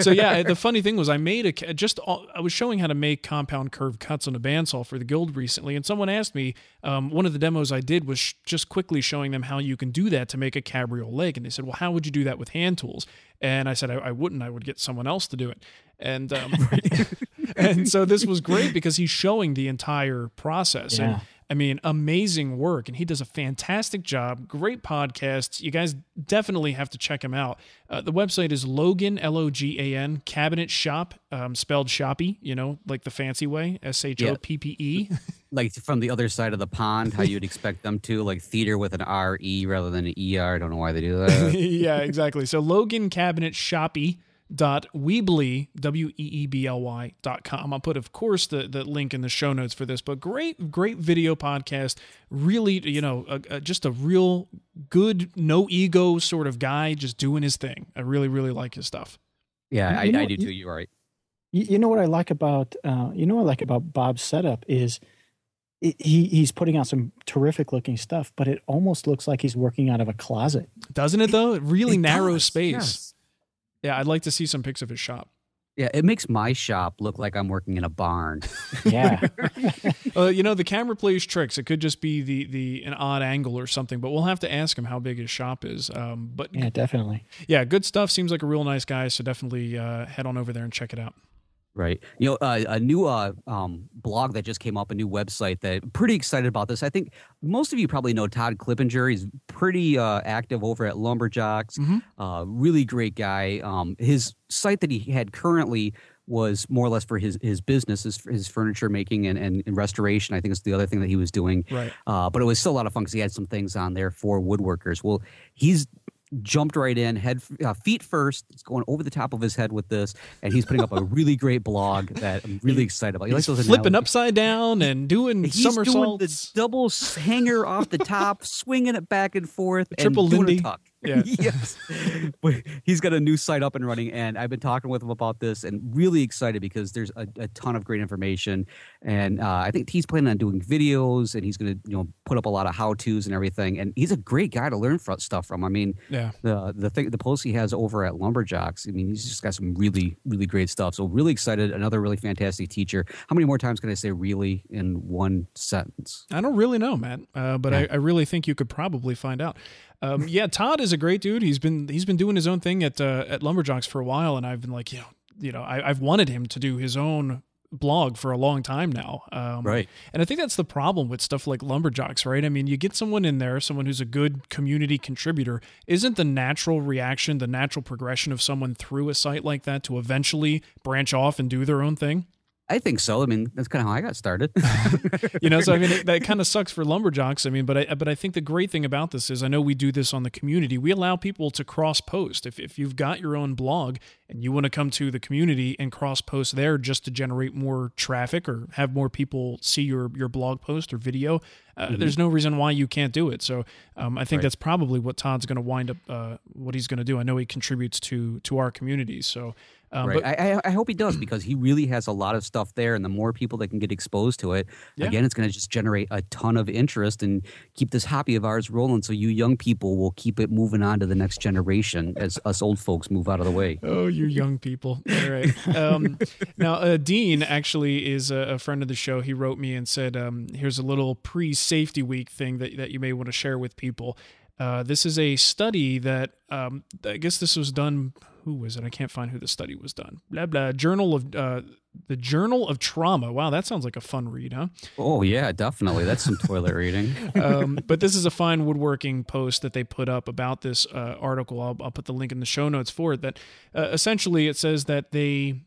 so yeah, the funny thing was I made a just all- I was showing how to make compound curve cuts on a bandsaw for the guild recently, and someone asked me um, one of the demos I did was sh- just quickly showing them how you can do that to make a cabriole leg, and they said, "Well, how would you do that with hand tools?" And I said, "I, I wouldn't. I would get someone else to do it." And um, and so this was great because he's showing the entire process. And Yeah. I mean, amazing work, and he does a fantastic job. Great podcast. You guys definitely have to check him out. Uh, the website is Logan L O G A N Cabinet Shop, um, spelled shoppy. You know, like the fancy way, S H O P P E. Like from the other side of the pond, how you'd expect them to, like theater with an R E rather than an E R. I don't know why they do that. yeah, exactly. So Logan Cabinet Shoppy dot weebly w e e b l y dot com i'll put of course the, the link in the show notes for this but great great video podcast really you know a, a, just a real good no ego sort of guy just doing his thing i really really like his stuff yeah, I, know, I do too. You're right. You, you know what I like about uh, you know what I like about Bob's setup is he he's putting out some terrific looking stuff, but it almost looks like he's working out of a closet. doesn't it though really It narrow does, space yes. Yeah i'd like to see some pics of his shop Yeah, it makes my shop look like I'm working in a barn. Yeah, uh, you know the camera plays tricks it could just be the the an odd angle or something but we'll have to ask him how big his shop is um, but yeah, definitely. yeah, good stuff. Seems like a real nice guy. So definitely uh, head on over there and check it out. Right. You know, uh, a new uh, um, blog that just came up, a new website that pretty excited about this. I think most of you probably know Todd Clippinger. He's pretty uh, active over at Lumberjocks. Uh, really great guy. Um, his site that he had currently was more or less for his his business, his, his furniture making and, and, and restoration. I think is the other thing that he was doing. Right. Uh, but it was still a lot of fun because he had some things on there for woodworkers. Well, he's jumped right in, head uh, feet first. He's going over the top of his head with this, and he's putting up a really great blog that I'm really excited about. He likes He's those flipping analogies. upside down and doing He's doing the double hanger off the top, swinging it back and forth, and triple doing Lindy. a tuck. Yeah. yes. But he's got a new site up and running, and I've been talking with him about this, and really excited because there's a, a ton of great information, and uh, I think he's planning on doing videos, and he's going to you know put up a lot of how tos and everything, and he's a great guy to learn stuff from. I mean, Yeah. the the thing the post he has over at Lumberjocks. I mean, he's just got some really really great stuff. So really excited. Another really fantastic teacher. How many more times can I say really in one sentence? I don't really know, Matt, uh, but I, I really think you could probably find out. Um, yeah, Todd is a great dude. He's been he's been doing his own thing at uh, at Lumberjocks for a while, and I've been like, you know, you know, I, I've wanted him to do his own blog for a long time now. Um, Right. And I think that's the problem with stuff like Lumberjocks, right? I mean, you get someone in there, someone who's a good community contributor. Isn't the natural reaction, the natural progression of someone through a site like that to eventually branch off and do their own thing? I think so. I mean, that's kind of how I got started. you know so i mean it, that kind of sucks for lumberjocks i mean but i but i think the great thing about this is i know we do this on the community we allow people to cross post if, if you've got your own blog and you want to come to the community and cross post there just to generate more traffic or have more people see your your blog post or video uh, there's no reason why you can't do it so um, i think Right. that's probably what todd's going to wind up uh, what he's going to do i know he contributes to to our community so um, right. but I, I, I hope he does because he really has a lot of stuff there, and the more people that can get exposed to it, Yeah. again, it's going to just generate a ton of interest and keep this hobby of ours rolling. So you young people will keep it moving on to the next generation as us old folks move out of the way. Oh, you young people. All right. Um, now, uh, Dean actually is a, a friend of the show. He wrote me and said, um, here's a little pre safety week thing that, that you may want to share with people. Uh, this is a study that um, I guess this was done. Who was it? I can't find who the study was done. Blah blah. Journal of uh, the Journal of Trauma. Wow, that sounds like a fun read, huh? Oh yeah, definitely. That's some toilet reading. um, but this is a fine woodworking post that they put up about this uh, article. I'll, I'll put the link in the show notes for it. That uh, essentially it says that they,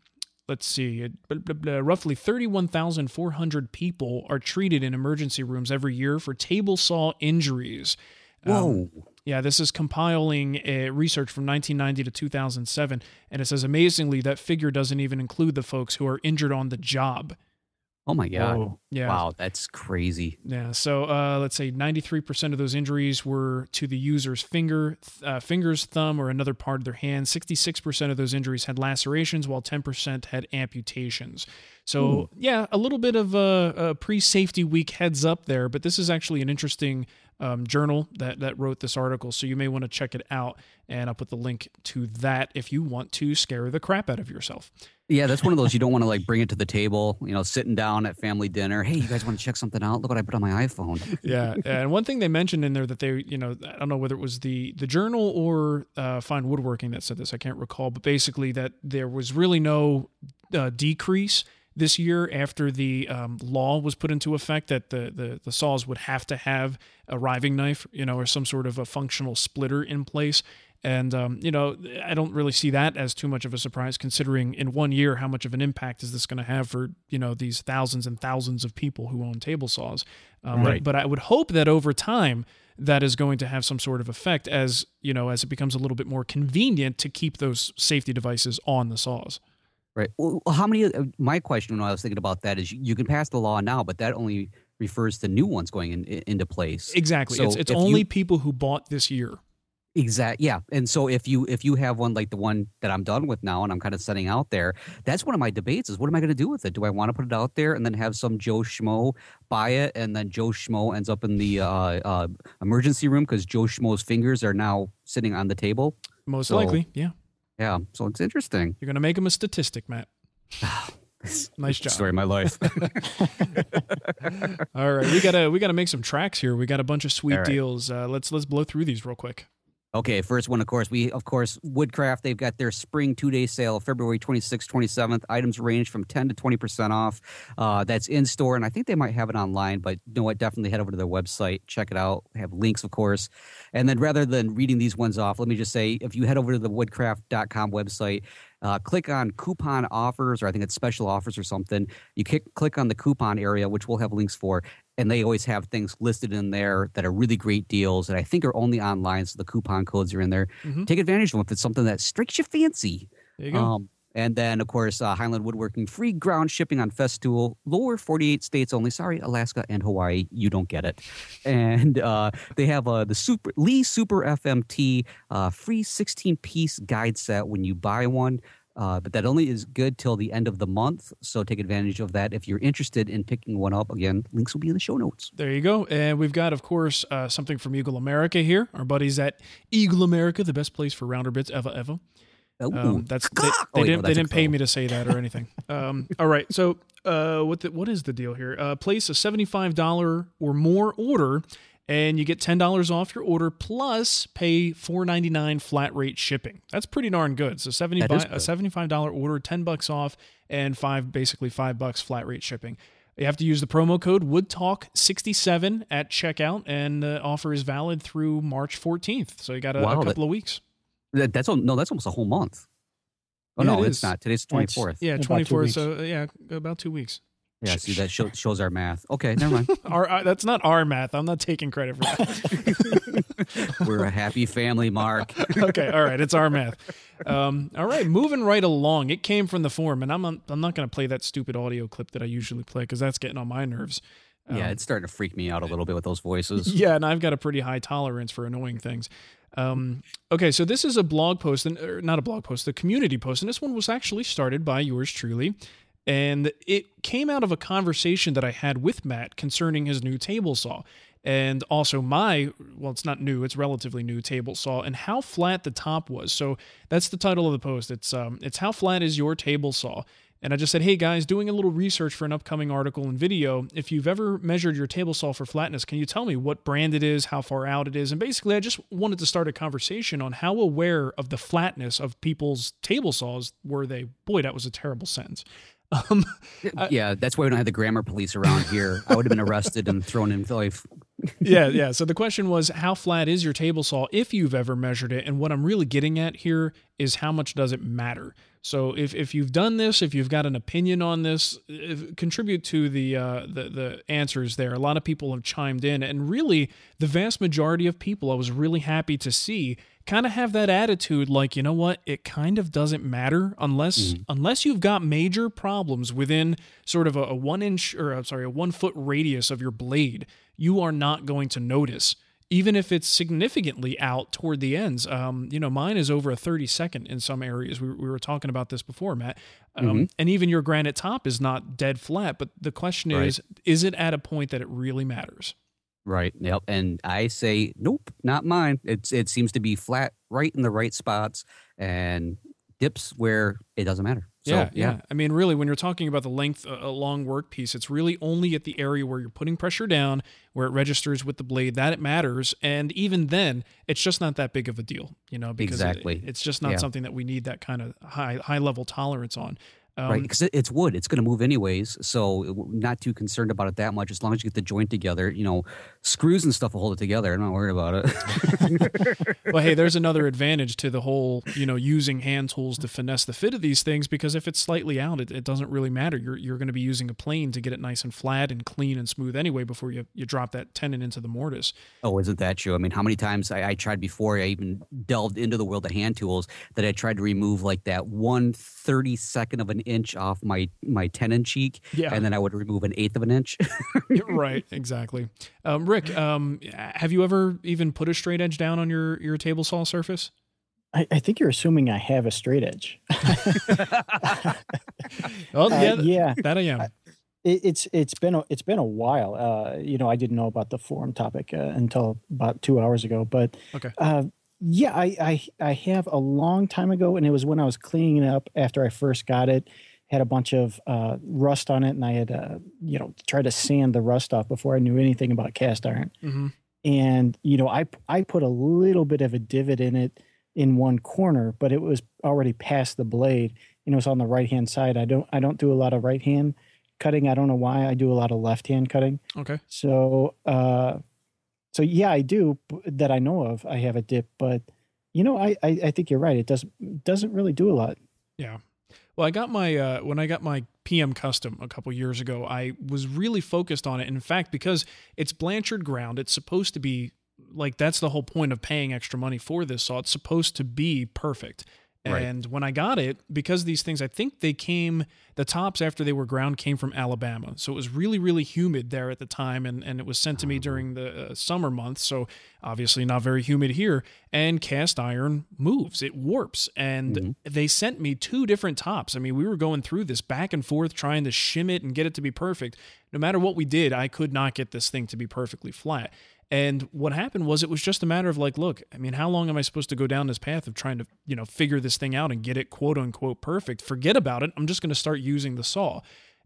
let's see, blah, blah, blah, roughly 31,400 people are treated in emergency rooms every year for table saw injuries. Um, Whoa. Yeah, this is compiling uh, research from 1990 to 2007, and it says amazingly that figure doesn't even include the folks who are injured on the job. Oh my god. Whoa. Yeah. Wow, that's crazy. Yeah. So uh, let's say 93% of those injuries were to the user's finger, th- uh, fingers, thumb, or another part of their hand. 66% of those injuries had lacerations, while 10% had amputations. So yeah, a little bit of a, a pre-safety week heads up there, but this is actually an interesting um, journal that that wrote this article. So you may want to check it out, and I'll put the link to that if you want to scare the crap out of yourself. Yeah, that's one of those you don't want to like bring it to the table. You know, sitting down at family dinner. Hey, you guys want to check something out? Look what I put on my iPhone. yeah, and one thing they mentioned in there that they, you know, I don't know whether it was the the journal or uh, Fine Woodworking that said this. I can't recall, but basically that there was really no uh, decrease this year after the um, law was put into effect that the, the the saws would have to have a riving knife, you know, or some sort of a functional splitter in place. And um, you know, I don't really see that as too much of a surprise, considering in one year how much of an impact is this going to have for you know these thousands and thousands of people who own table saws. Um, Right. but, but I would hope that over time that is going to have some sort of effect as you know as it becomes a little bit more convenient to keep those safety devices on the saws. Right. Well, how many? uh, My question when I was thinking about that is, you, you can pass the law now, but that only refers to new ones going in, in- into place. Exactly. So it's it's only you- people who bought this year. Exact. Yeah. And so if you if you have one like the one that I'm done with now, and I'm kind of setting out there, that's one of my debates: is what am I going to do with it? Do I want to put it out there and then have some Joe Schmo buy it, and then Joe Schmo ends up in the uh, uh, emergency room because Joe Schmo's fingers are now sitting on the table? Most So- likely, yeah. Yeah. So it's interesting. You're going to make them a statistic, Matt. nice job. Story of my life. All right, we gotta we gotta make some tracks here. We got a bunch of sweet right. deals. Uh, let's let's blow through these real quick. Okay, first one, of course, we, of course, Woodcraft, they've got their spring two day sale, February 26th, 27th. Items range from 10 to 20% off. Uh, that's in store, and I think they might have it online, but you know what? Definitely head over to their website, check it out. Have links, of course. And then rather than reading these ones off, let me just say if you head over to the woodcraft.com website, uh, click on coupon offers, or I think it's special offers or something. You click, click on the coupon area, which we'll have links for and they always have things listed in there that are really great deals that I think are only online, so the coupon codes are in there. Mhm. Take advantage of them if it's something that strikes your fancy. There you go. Um, and then, of course, uh, Highland Woodworking free ground shipping on Festool, lower 48 states only. Sorry, Alaska and Hawaii, you don't get it. And uh, they have uh, the Super Leigh Super FMT uh, free 16 piece guide set when you buy one. Uh, but that only is good till the end of the month. So take advantage of that if you're interested in picking one up. Again, links will be in the show notes. There you go. And we've got, of course, uh, something from Eagle America here. Our buddies at Eagle America, the best place for router bits ever ever. Um, that's they, they Oh, wait, didn't they that's a didn't pay me to say that or anything. um, all right, so uh, what the, what is the deal here? Uh, place a seventy five dollar or more order, and you get ten dollars off your order plus pay four ninety nine flat rate shipping. That's pretty darn good. So seventy That five a seventy five dollar order, ten bucks off, and five basically five bucks flat rate shipping. You have to use the promo code WoodTalk67 at checkout, and the offer is valid through March 14th. So you got a, a Wow, that- couple of weeks. That, that's no, that's almost a whole month. Oh Yeah, no, it it's not. Today's 24th. Yeah, About two 24. weeks. So, yeah, about two weeks. Yeah, see that show, shows our math. Okay, never mind. Our, uh, that's not our math. I'm not taking credit for that. We're a happy family, Mark. okay, all right, it's our math. Um, all right, moving right along. It came from the forum, and I'm I'm not going to play that stupid audio clip that I usually play because that's getting on my nerves. yeah, Um, it's starting to freak me out a little bit with those voices. Yeah, and I've got a pretty high tolerance for annoying things. Um, okay, so this is a blog post, and or not a blog post, the community post, and this one was actually started by yours truly, and it came out of a conversation that I had with Matt concerning his new table saw, and also my well, it's not new, it's relatively new table saw, and how flat the top was. So that's the title of the post. It's um, it's how flat is your table saw. And I just said, hey guys, doing a little research for an upcoming article and video. If you've ever measured your table saw for flatness, can you tell me what brand it is, how far out it is? And basically, I just wanted to start a conversation on how aware of the flatness of people's table saws were they. Boy, that was a terrible sentence. Um, yeah, that's why we don't have the grammar police around here. I would have been arrested and thrown in life. yeah, yeah. So the question was, how flat is your table saw if you've ever measured it? And what I'm really getting at here is how much does it matter? So if, if you've done this, if you've got an opinion on this, if, contribute to the, uh, the the answers there. A lot of people have chimed in, and really, the vast majority of people I was really happy to see kind of have that attitude like you know what? It kind of doesn't matter unless unless you've got major problems within sort of a, a one inch or I'm sorry a one foot radius of your blade. You are not going to notice even if it's significantly out toward the ends um, you know mine is over a 30 second in some areas we, we were talking about this before matt um, and even your granite top is not dead flat but the question Right. is is it at a point that it really matters Right. Yep. And I say, nope, not mine. It's it seems to be flat, right in the right spots, and dips where it doesn't matter. So, yeah, yeah, I mean, really, when you're talking about the length uh, along workpiece, it's really only at the area where you're putting pressure down, where it registers with the blade, that it matters. And even then, it's just not that big of a deal, you know, because exactly. it, it's just not Yeah. something that we need that kind of high high level tolerance on. Um, right, because it's wood. It's going to move anyways, so not too concerned about it that much. As long as you get the joint together, you know, screws and stuff will hold it together. I'm not worried about it. well, hey, there's another advantage to the whole, you know, using hand tools to finesse the fit of these things because if it's slightly out, it, it doesn't really matter. You're, you're going to be using a plane to get it nice and flat and clean and smooth anyway before you, you drop that tenon into the mortise. oh, isn't that true? I mean, how many times I, I tried before I even delved into the world of hand tools that I tried to remove like that one thirty second of an inch off my my tenon cheek, Yeah. and then I would remove an eighth of an inch. right, exactly. Um, Rick, um, have you ever even put a straight edge down on your, your table saw surface? I, I think you're assuming I have a straight edge. Oh, Uh, yeah, yeah. that I am. It, it's it's been a, it's been a while. Uh, you know, I didn't know about the forum topic uh, until about two hours ago. But Okay. uh, yeah, I, I I have a long time ago, and it was when I was cleaning it up after I first got it. Had a bunch of uh, rust on it, and I had uh, you know tried to sand the rust off before I knew anything about cast iron. hmm and you know i i put a little bit of a divot in it in one corner but it was already past the blade and it was on the right hand side i don't i don't do a lot of right hand cutting i don't know why i do a lot of left hand cutting Okay. so uh so yeah i do that i know of i have a dip but you know i i, I think you're right it doesn't doesn't really do a lot Yeah. Well, I got my uh, when I got my PM custom a couple years ago. I was really focused on it. In fact, because it's Blanchard ground, it's supposed to be like that's the whole point of paying extra money for this saw. It's supposed to be perfect. Right. And when I got it, because these things, I think they came, the tops after they were ground came from Alabama. So it was really, really humid there at the time. And, and it was sent to me during the uh, summer months. So obviously not very humid here. And cast iron moves, it warps. And they sent me two different tops. I mean, we were going through this back and forth trying to shim it and get it to be perfect. No matter what we did, I could not get this thing to be perfectly flat. And what happened was it was just a matter of like, look, I mean, how long am I supposed to go down this path of trying to, you know, figure this thing out and get it quote unquote perfect? Forget about it. I'm just going to start using the saw.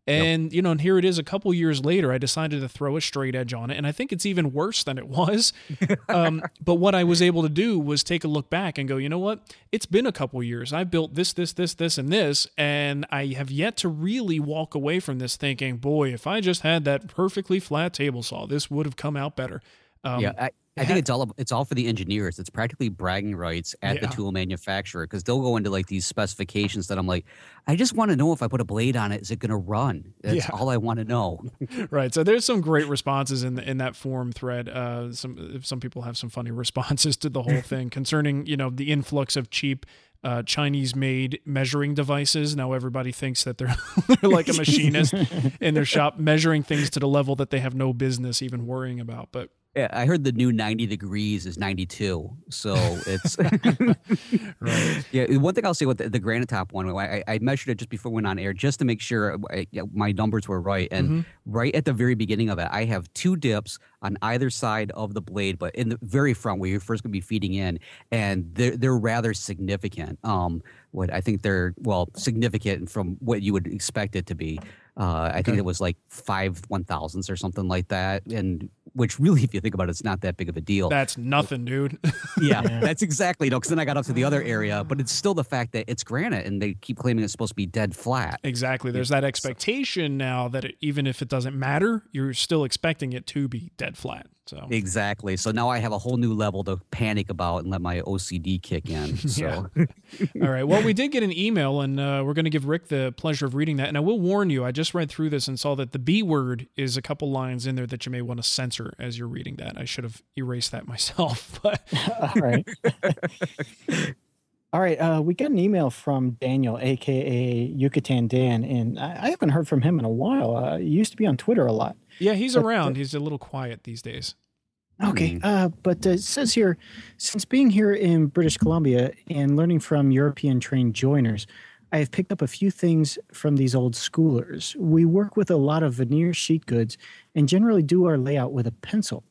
And, you know, and here it is a couple years later, I decided to throw a straight edge on it. And I think it's even worse than it was. um, but what I was able to do was take a look back and go, you know what? It's been a couple years. I've built this, this, this, this, and this. And I have yet to really walk away from this thinking, boy, if I just had that perfectly flat table saw, this would have come out better. Um, yeah, I, I think it's all it's all for the engineers. It's practically bragging rights at the tool manufacturer because they'll go into like these specifications that I'm like, I just want to know if I put a blade on it, is it going to run? That's Yeah. all I want to know. right. So there's some great responses in the, in that forum thread. Uh, some some people have some funny responses to the whole thing concerning you know the influx of cheap. Uh, Chinese-made measuring devices. Now everybody thinks that they're they're like a machinist in their shop measuring things to the level that they have no business even worrying about. But Yeah, I heard the new 90 degrees is 92. So it's. right, yeah, one thing I'll say with the, the granite top one, I, I measured it just before we went on air just to make sure I, yeah, my numbers were right. And Mm-hmm. right at the very beginning of it, I have two dips on either side of the blade, but in the very front where you're first going to be feeding in, and they're, they're rather significant. Um, what I think they're, well, significant from what you would expect it to be. Uh, I think it was like five one thousandths or something like that, and which really, if you think about it, it's not that big of a deal. that's nothing, dude. Yeah, that's exactly. No, because then I got up to the other area, ah. but it's still the fact that it's granite, and they keep claiming it's supposed to be dead flat. exactly. There's that expectation now that it, even if it doesn't matter, you're still expecting it to be dead flat. So Exactly. So now I have a whole new level to panic about and let my OCD kick in. So All right. Well, we did get an email, and uh, we're going to give Rick the pleasure of reading that. And I will warn you, I just read through this and saw that the B word is a couple lines in there that you may want to censor as you're reading that. I should have erased that myself. But all right all right uh, we got an email from daniel aka yucatan dan and i, I haven't heard from him in a while uh, he used to be on twitter a lot yeah, he's But, uh, around. He's a little quiet these days. Okay, uh, but uh, it says here, since being here in British Columbia and learning from European trained joiners, I have picked up a few things from these old schoolers. We work with a lot of veneer sheet goods and generally do our layout with a pencil.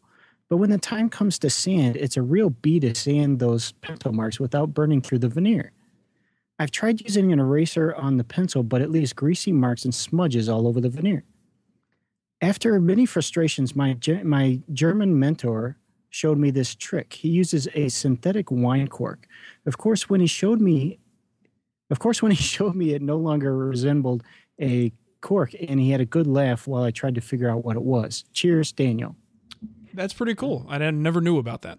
But when the time comes to sand, it's a real bee to sand those pencil marks without burning through the veneer. I've tried using an eraser on the pencil, but it leaves greasy marks and smudges all over the veneer. After many frustrations, my, my German mentor showed me this trick. He uses a synthetic wine cork. Of course, when he showed me, of course, when he showed me, it no longer resembled a cork, and he had a good laugh while I tried to figure out what it was. Cheers, Daniel. That's pretty cool. I never knew about that.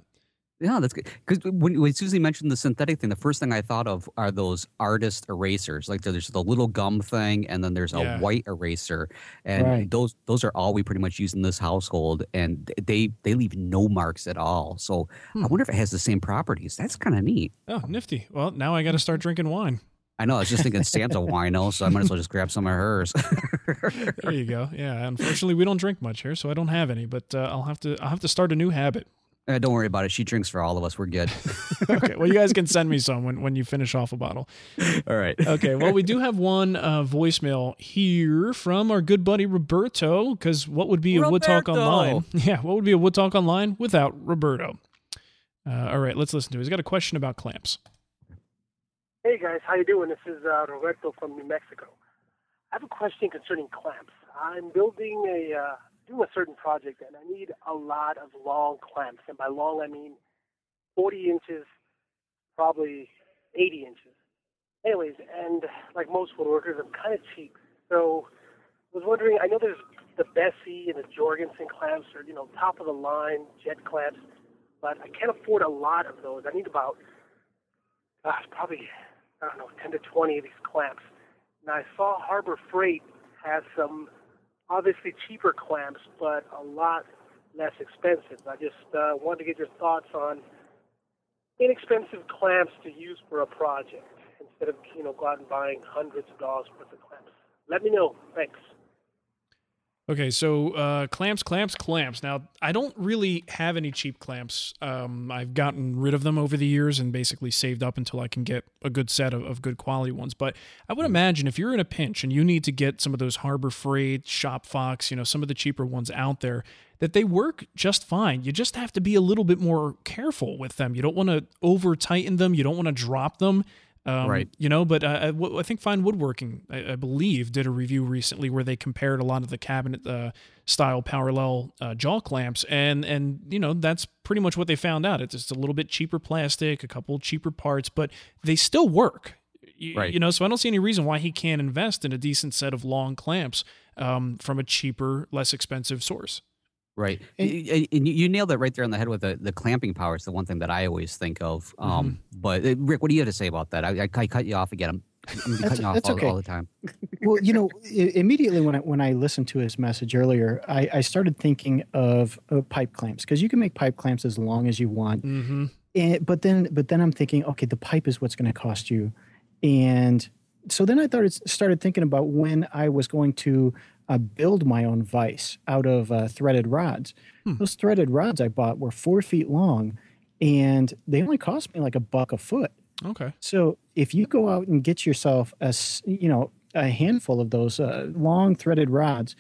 Yeah, that's good. Because when, when Susie mentioned the synthetic thing, the first thing I thought of are those artist erasers. Like there's the little gum thing, and then there's a Yeah. white eraser, and Right. those those are all we pretty much use in this household, and they they leave no marks at all. So Hmm. I wonder if it has the same properties. That's kind of neat. Oh, nifty. Well, now I got to start drinking wine. I know. I was just thinking Sam's a wino, so I might as well just grab some of hers. There you go. Yeah. Unfortunately, we don't drink much here, so I don't have any. But uh, I'll have to. I'll have to start a new habit. Uh, don't worry about it. She drinks for all of us. We're good. Okay. Well, you guys can send me some when, when you finish off a bottle. all right. Okay. Well, we do have one uh, voicemail here from our good buddy Roberto. Because what would be a Wood Talk Online? Yeah. What would be a Wood Talk Online without Roberto? Uh, all right. Let's listen to it. He's got a question about clamps. Hey guys, how you doing? This is uh, Roberto from New Mexico. I have a question concerning clamps. I'm building a doing a certain project, and I need a lot of long clamps. And by long, I mean 40 inches, probably 80 inches. Anyways, and like most woodworkers, I'm kind of cheap, so I was wondering. I know there's the Bessey and the Jorgensen clamps, or you know, top of the line jet clamps, but I can't afford a lot of those. I need about uh, probably I don't know, 10 to 20 of these clamps. And I saw Harbor Freight has some obviously cheaper clamps, but a lot less expensive. I just uh, wanted to get your thoughts on inexpensive clamps to use for a project instead of you know go out and buying hundreds of dollars worth of clamps. Let me know. Thanks. Okay, so uh, clamps, clamps, clamps. Now, I don't really have any cheap clamps. Um, I've gotten rid of them over the years and basically saved up until I can get a good set of, of good quality ones. But I would imagine if you're in a pinch and you need to get some of those Harbor Freight, Shop Fox, you know, some of the cheaper ones out there, that they work just fine. You just have to be a little bit more careful with them. You don't want to over tighten them. You don't want to drop them. Um, Right. You know, but uh, I, I think Fine Woodworking, I, I believe, did a review recently where they compared a lot of the cabinet uh, style parallel uh, jaw clamps, and and you know that's pretty much what they found out. It's just a little bit cheaper plastic, a couple cheaper parts, but they still work. You, Right. you know, so I don't see any reason why he can't invest in a decent set of long clamps um, from a cheaper, less expensive source. Right. And, and you, nailed it right there on the head with the, the clamping power. It's the one thing that I always think of. Um, But uh, Rick, what do you have to say about that? I, I, I cut you off again. I'm, I'm cutting you off all, okay. all the time. well, you know, immediately when I when I listened to his message earlier, I, I started thinking of, of pipe clamps because you can make pipe clamps as long as you want. Mm-hmm. And, but then but then I'm thinking, okay, the pipe is what's going to cost you, and so then I started started thinking about when I was going to uh, build my own vise out of uh, threaded rods. Those threaded rods I bought were four feet long, and they only cost me like a buck a foot. Okay. So if you go out and get yourself a you know a handful of those uh, long threaded rods,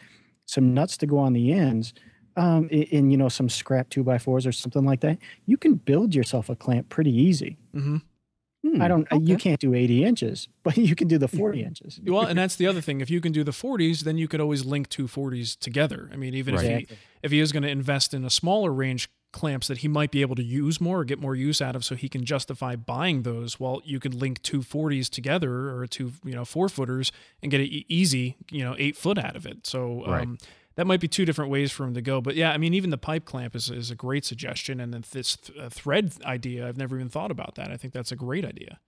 some nuts to go on the ends, um, and you know some scrap two by fours or something like that, you can build yourself a clamp pretty easy. Mm-hmm. I don't. You can't do eighty inches, but you can do the forty inches. Well, and that's the other thing. If you can do the 40s, then you could always link two 40s together. I mean, even if he if he is going to invest in a smaller range clamps that he might be able to use more or get more use out of, so he can justify buying those. Well, you could link two 40s together or two you know four footers and get an easy you know eight foot out of it. So um, Right. That might be two different ways for him to go. But yeah, I mean, even the pipe clamp is, is a great suggestion, and then this th- uh, thread idea, I've never even thought about that. I think that's a great idea.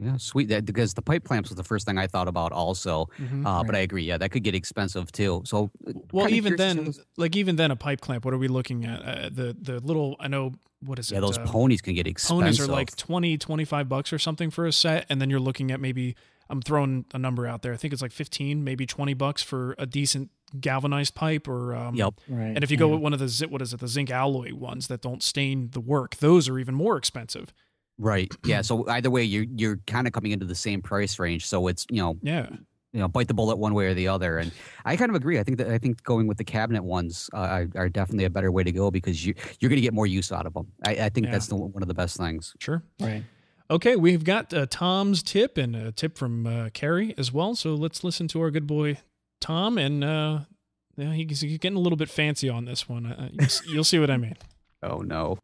Yeah, sweet. That because the pipe clamps was the first thing I thought about also. Mhm. Uh, But I agree. Yeah, that could get expensive too. So uh, Well, even then, those- like even then, a pipe clamp. What are we looking at? Uh, the the little I know what is yeah, it? Yeah, those uh, ponies can get expensive. ponies are like 20, 25 bucks or something for a set, and then you're looking at maybe I'm throwing a number out there. I think it's like fifteen, maybe twenty bucks for a decent galvanized pipe. Or um, Yep. Right. And if you go with one of the what is it, the zinc alloy ones that don't stain the work, those are even more expensive. Right. Yeah. So either way, you're you're kind of coming into the same price range. So it's you know Yeah. you know bite the bullet one way or the other. And I kind of agree. I think that I think going with the cabinet ones uh, are, are definitely a better way to go because you you're going to get more use out of them. I, I think Yeah. that's the, one of the best things. Sure. Right. Okay, we've got uh, Tom's tip and a tip from uh, Carrie as well. So let's listen to our good boy Tom, and uh, yeah, he's, he's getting a little bit fancy on this one. Uh, you'll, you'll see what I mean. Oh no.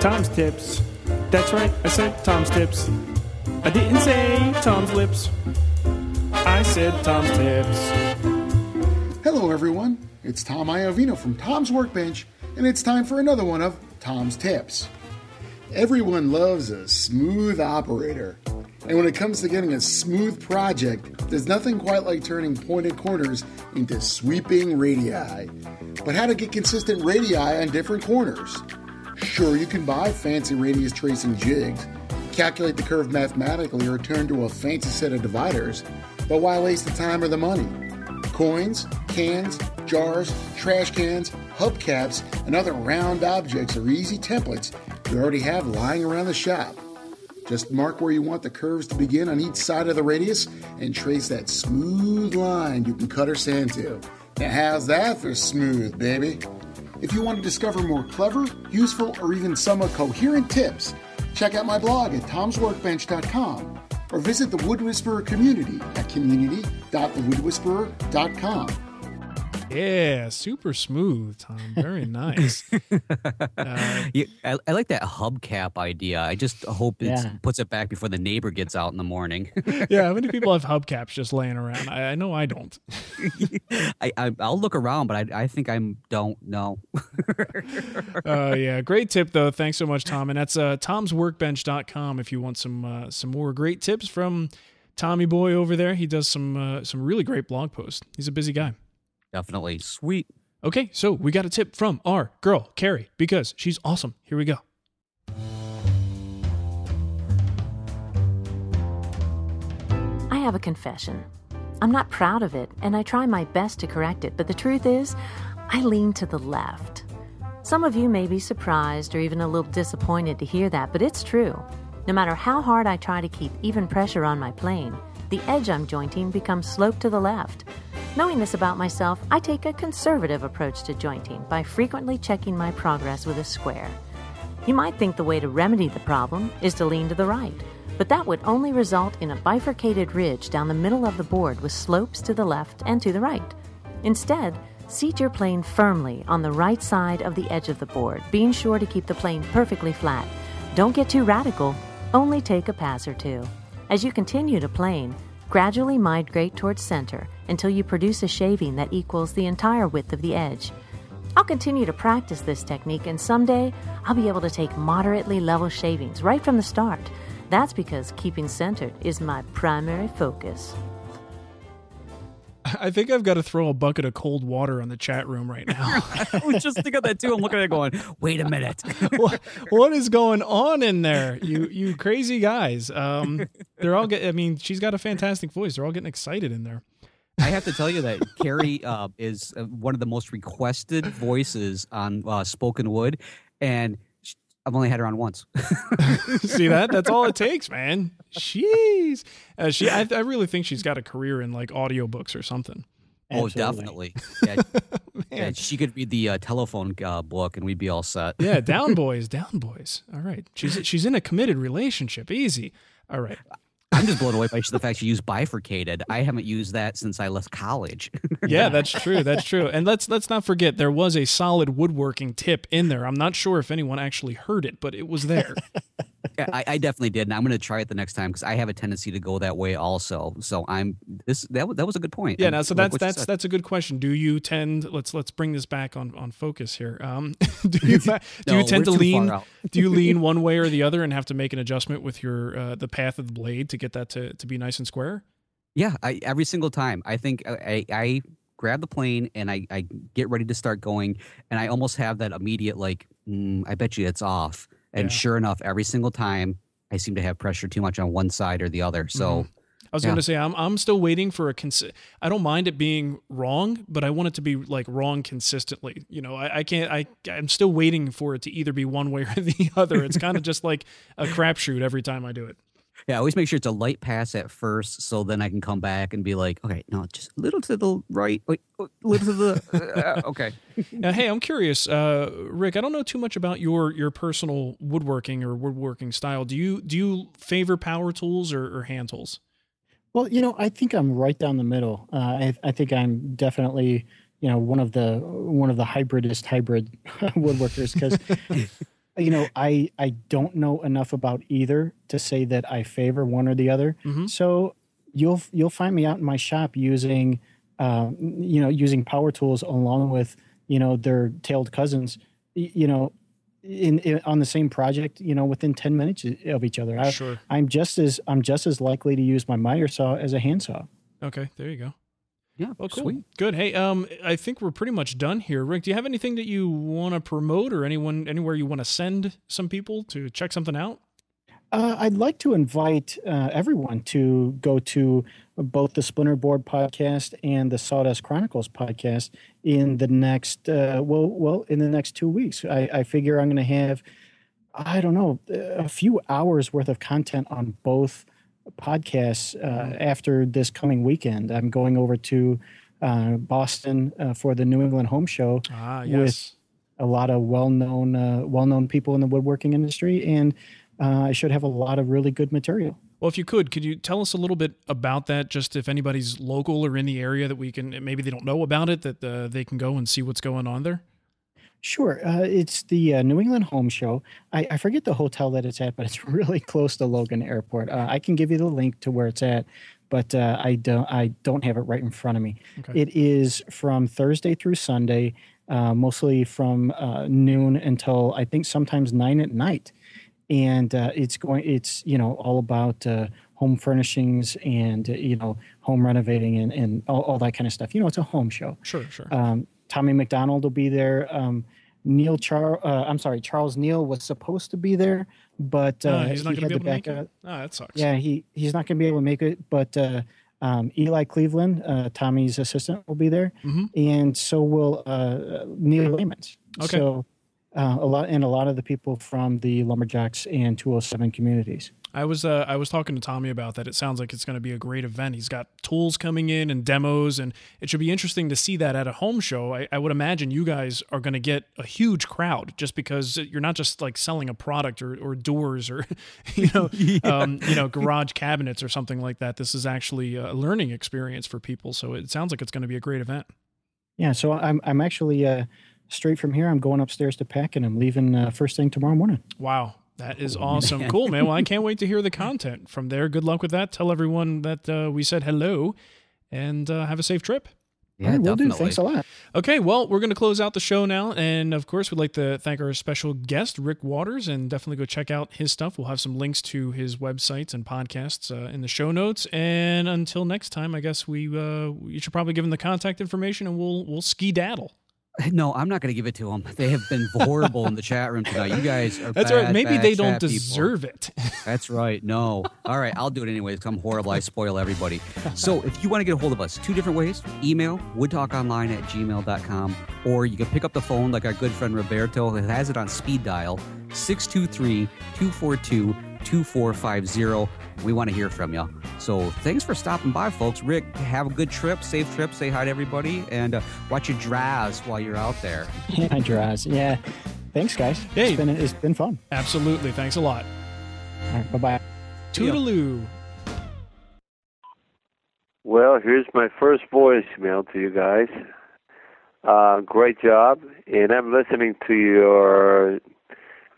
Tom's tips. That's right, I said Tom's tips. I didn't say Tom's lips. I said Tom's tips. Hello, everyone. It's Tom Iovino from Tom's Workbench, and it's time for another one of Tom's Tips. Everyone loves a smooth operator, and when it comes to getting a smooth project, there's nothing quite like turning pointed corners into sweeping radii. But how to get consistent radii on different corners? Sure, you can buy fancy radius tracing jigs, calculate the curve mathematically, or turn to a fancy set of dividers, but why waste the time or the money? Coins, cans, jars, trash cans, hubcaps, and other round objects are easy templates you already have lying around the shop. Just mark where you want the curves to begin on each side of the radius and trace that smooth line you can cut or sand to. Now, how's that for smooth, baby? If you want to discover more clever, useful, or even somewhat coherent tips, check out my blog at tomsworkbench.com or visit the Wood Whisperer community at community.thewoodwhisperer.com. Yeah, super smooth, Tom. Very nice. Uh, Yeah, I, I like that hubcap idea. I just hope it Yeah. puts it back before the neighbor gets out in the morning. yeah, how many people have hubcaps just laying around? I, I know I don't. I, I I'll look around, but I I think I'm don't know. uh, yeah, great tip though. Thanks so much, Tom. And that's uh, tomsworkbench.com if you want some uh, some more great tips from Tommy Boy over there. He does some uh, some really great blog posts. He's a busy guy. Definitely sweet. Okay, so we got a tip from our girl Carrie because she's awesome. Here we go. I have a confession. I'm not proud of it, and I try my best to correct it, but the truth is, I lean to the left. Some of you may be surprised or even a little disappointed to hear that, but it's true. No matter how hard I try to keep even pressure on my plane, the edge I'm jointing becomes sloped to the left. Knowing this about myself, I take a conservative approach to jointing by frequently checking my progress with a square. You might think the way to remedy the problem is to lean to the right, but that would only result in a bifurcated ridge down the middle of the board with slopes to the left and to the right. Instead, seat your plane firmly on the right side of the edge of the board, being sure to keep the plane perfectly flat. Don't get too radical, only take a pass or two. As you continue to plane, gradually migrate towards center until you produce a shaving that equals the entire width of the edge. I'll continue to practice this technique, and someday I'll be able to take moderately level shavings right from the start. That's because keeping centered is my primary focus. I think I've got to throw a bucket of cold water on the chat room right now. I was just thinking of that too. I'm looking at it going, wait a minute. what, what is going on in there? You you crazy guys. Um, they're all get. I mean, she's got a fantastic voice. They're all getting excited in there. I have to tell you that Carrie uh, is uh, one of the most requested voices on uh, Spoken Wood, and sh- I've only had her on once. See that? That's all it takes, man. Jeez. Uh, she. I, I really think she's got a career in like audiobooks or something. Oh, Absolutely. definitely. Yeah, yeah, she could read the uh, telephone uh, book, and we'd be all set. Yeah, down boys, down boys. All right. She's she's in a committed relationship. Easy. All right. I'm just blown away by the fact you used bifurcated. I haven't used that since I left college. Yeah, that's true. That's true. And let's let's not forget there was a solid woodworking tip in there. I'm not sure if anyone actually heard it, but it was there. Yeah, I, I definitely did, and I'm going to try it the next time because I have a tendency to go that way also. So I'm this that that was a good point. Yeah, now so that's that's that's a good question. Do you tend let's let's bring this back on on focus here. Um, do you do No, you tend to we're too far lean do you lean one way or the other and have to make an adjustment with your uh, the path of the blade to get that to to be nice and square? Yeah, I, every single time. I think I, I, I grab the plane and I, I get ready to start going, and I almost have that immediate like, mm, I bet you it's off. And Yeah. sure enough, every single time I seem to have pressure too much on one side or the other. So Mhm. I was Yeah. going to say I'm I'm still waiting for a cons- I don't mind it being wrong, but I want it to be like wrong consistently. You know, I, I can't. I I'm still waiting for it to either be one way or the other. It's kind of just like a crapshoot every time I do it. Yeah, I always make sure it's a light pass at first, so then I can come back and be like, okay, no, just a little to the right, wait, a little to the, uh, okay. Now, hey, I'm curious, uh, Rick. I don't know too much about your your personal woodworking or woodworking style. Do you do you favor power tools or, or hand tools? Well, you know, I think I'm right down the middle. Uh, I, I think I'm definitely, you know, one of the one of the hybridist hybrid woodworkers because, you know, I I don't know enough about either to say that I favor one or the other. Mhm. So you'll you'll find me out in my shop using, uh, you know, using power tools along with you know their tailed cousins. You know, in, in on the same project, you know, within ten minutes of each other. I, Sure. I'm just as I'm just as likely to use my miter saw as a handsaw. Okay, there you go. Yeah, Well, cool. sweet. Good. Hey, um, I think we're pretty much done here. Rick, do you have anything that you want to promote or anyone anywhere you want to send some people to check something out? Uh, I'd like to invite uh, everyone to go to both the Splinter Board podcast and the Sawdust Chronicles podcast in the next uh, well, well, in the next two weeks. I, I figure I'm going to have, I don't know, a few hours worth of content on both podcasts uh, after this coming weekend. I'm going over to uh, Boston uh, for the New England Home Show Ah, with a lot of well-known uh, well-known people in the woodworking industry, and uh, I should have a lot of really good material. Well, if you could, could you tell us a little bit about that? Just if anybody's local or in the area that we can, maybe they don't know about it, that uh, they can go and see what's going on there. Sure, uh, it's the uh, New England Home Show. I, I forget the hotel that it's at, but it's really close to Logan Airport. Uh, I can give you the link to where it's at, but uh, I don't I don't have it right in front of me. Okay. It is from Thursday through Sunday, uh, mostly from uh, noon until I think sometimes nine at night, and uh, it's going. It's you know all about uh, home furnishings and uh, you know home renovating and and all, all that kind of stuff. You know, it's a home show. Sure, sure. Um, Tommy MacDonald will be there. Um, Neil Char, uh, I'm sorry, Charles Neil was supposed to be there, but uh, he's not he going to be able to make it. Ah, that sucks. yeah, he he's not going to be able to make it, but uh, um, Eli Cleveland, uh, Tommy's assistant, will be there, Mhm. and so will uh, Neil Lamans. Okay. So uh, a lot and a lot of the people from the LumberJocks and 207 communities. I was uh, I was talking to Tommy about that. It sounds like it's going to be a great event. He's got tools coming in and demos, and it should be interesting to see that at a home show. I, I would imagine you guys are going to get a huge crowd just because you're not just like selling a product or, or doors or you know um, you know garage cabinets or something like that. This is actually a learning experience for people. So it sounds like it's going to be a great event. Yeah, so I'm I'm actually uh, straight from here. I'm going upstairs to pack, and I'm leaving uh, first thing tomorrow morning. Wow. That is awesome. Cool, man. Well, I can't wait to hear the content from there. Good luck with that. Tell everyone that uh, we said hello and uh, have a safe trip. Yeah, All right, will do. Thanks a lot. Okay, well, we're going to close out the show now. And of course, we'd like to thank our special guest, Rick Waters, and definitely go check out his stuff. We'll have some links to his websites and podcasts uh, in the show notes. And until next time, I guess we uh, you should probably give him the contact information and we'll we'll ski daddle. No, I'm not going to give it to them. They have been horrible in the chat room tonight. You guys are That's bad, right. Maybe they don't chat people. deserve it. That's right. No. All right. I'll do it anyways. I'm horrible. I spoil everybody. So if you want to get a hold of us, two different ways. Email woodtalkonline at gmail.com or you can pick up the phone like our good friend Roberto who has it on speed dial 623-242-2450. We want to hear from you. So thanks for stopping by, folks. Rick, have a good trip. Safe trip. Say hi to everybody and uh, watch your drives while you're out there. Yeah, Jaraz. Yeah. Thanks, guys. Hey. It's been it's been fun. Absolutely. Thanks a lot. All right, bye bye. Toodaloo. Well, here's my first voicemail to you guys. Uh, great job, and I'm listening to your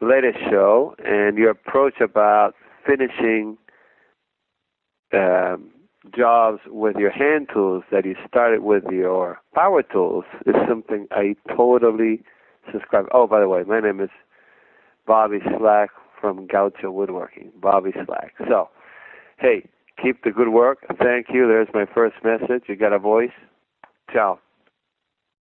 latest show and your approach about finishing um, jobs with your hand tools that you started with your power tools is something I totally subscribe. Oh, by the way, my name is Bobby Slack from Gaucho Woodworking. Bobby Slack. So, hey, keep the good work. Thank you. There's my first message. You got a voice. Ciao.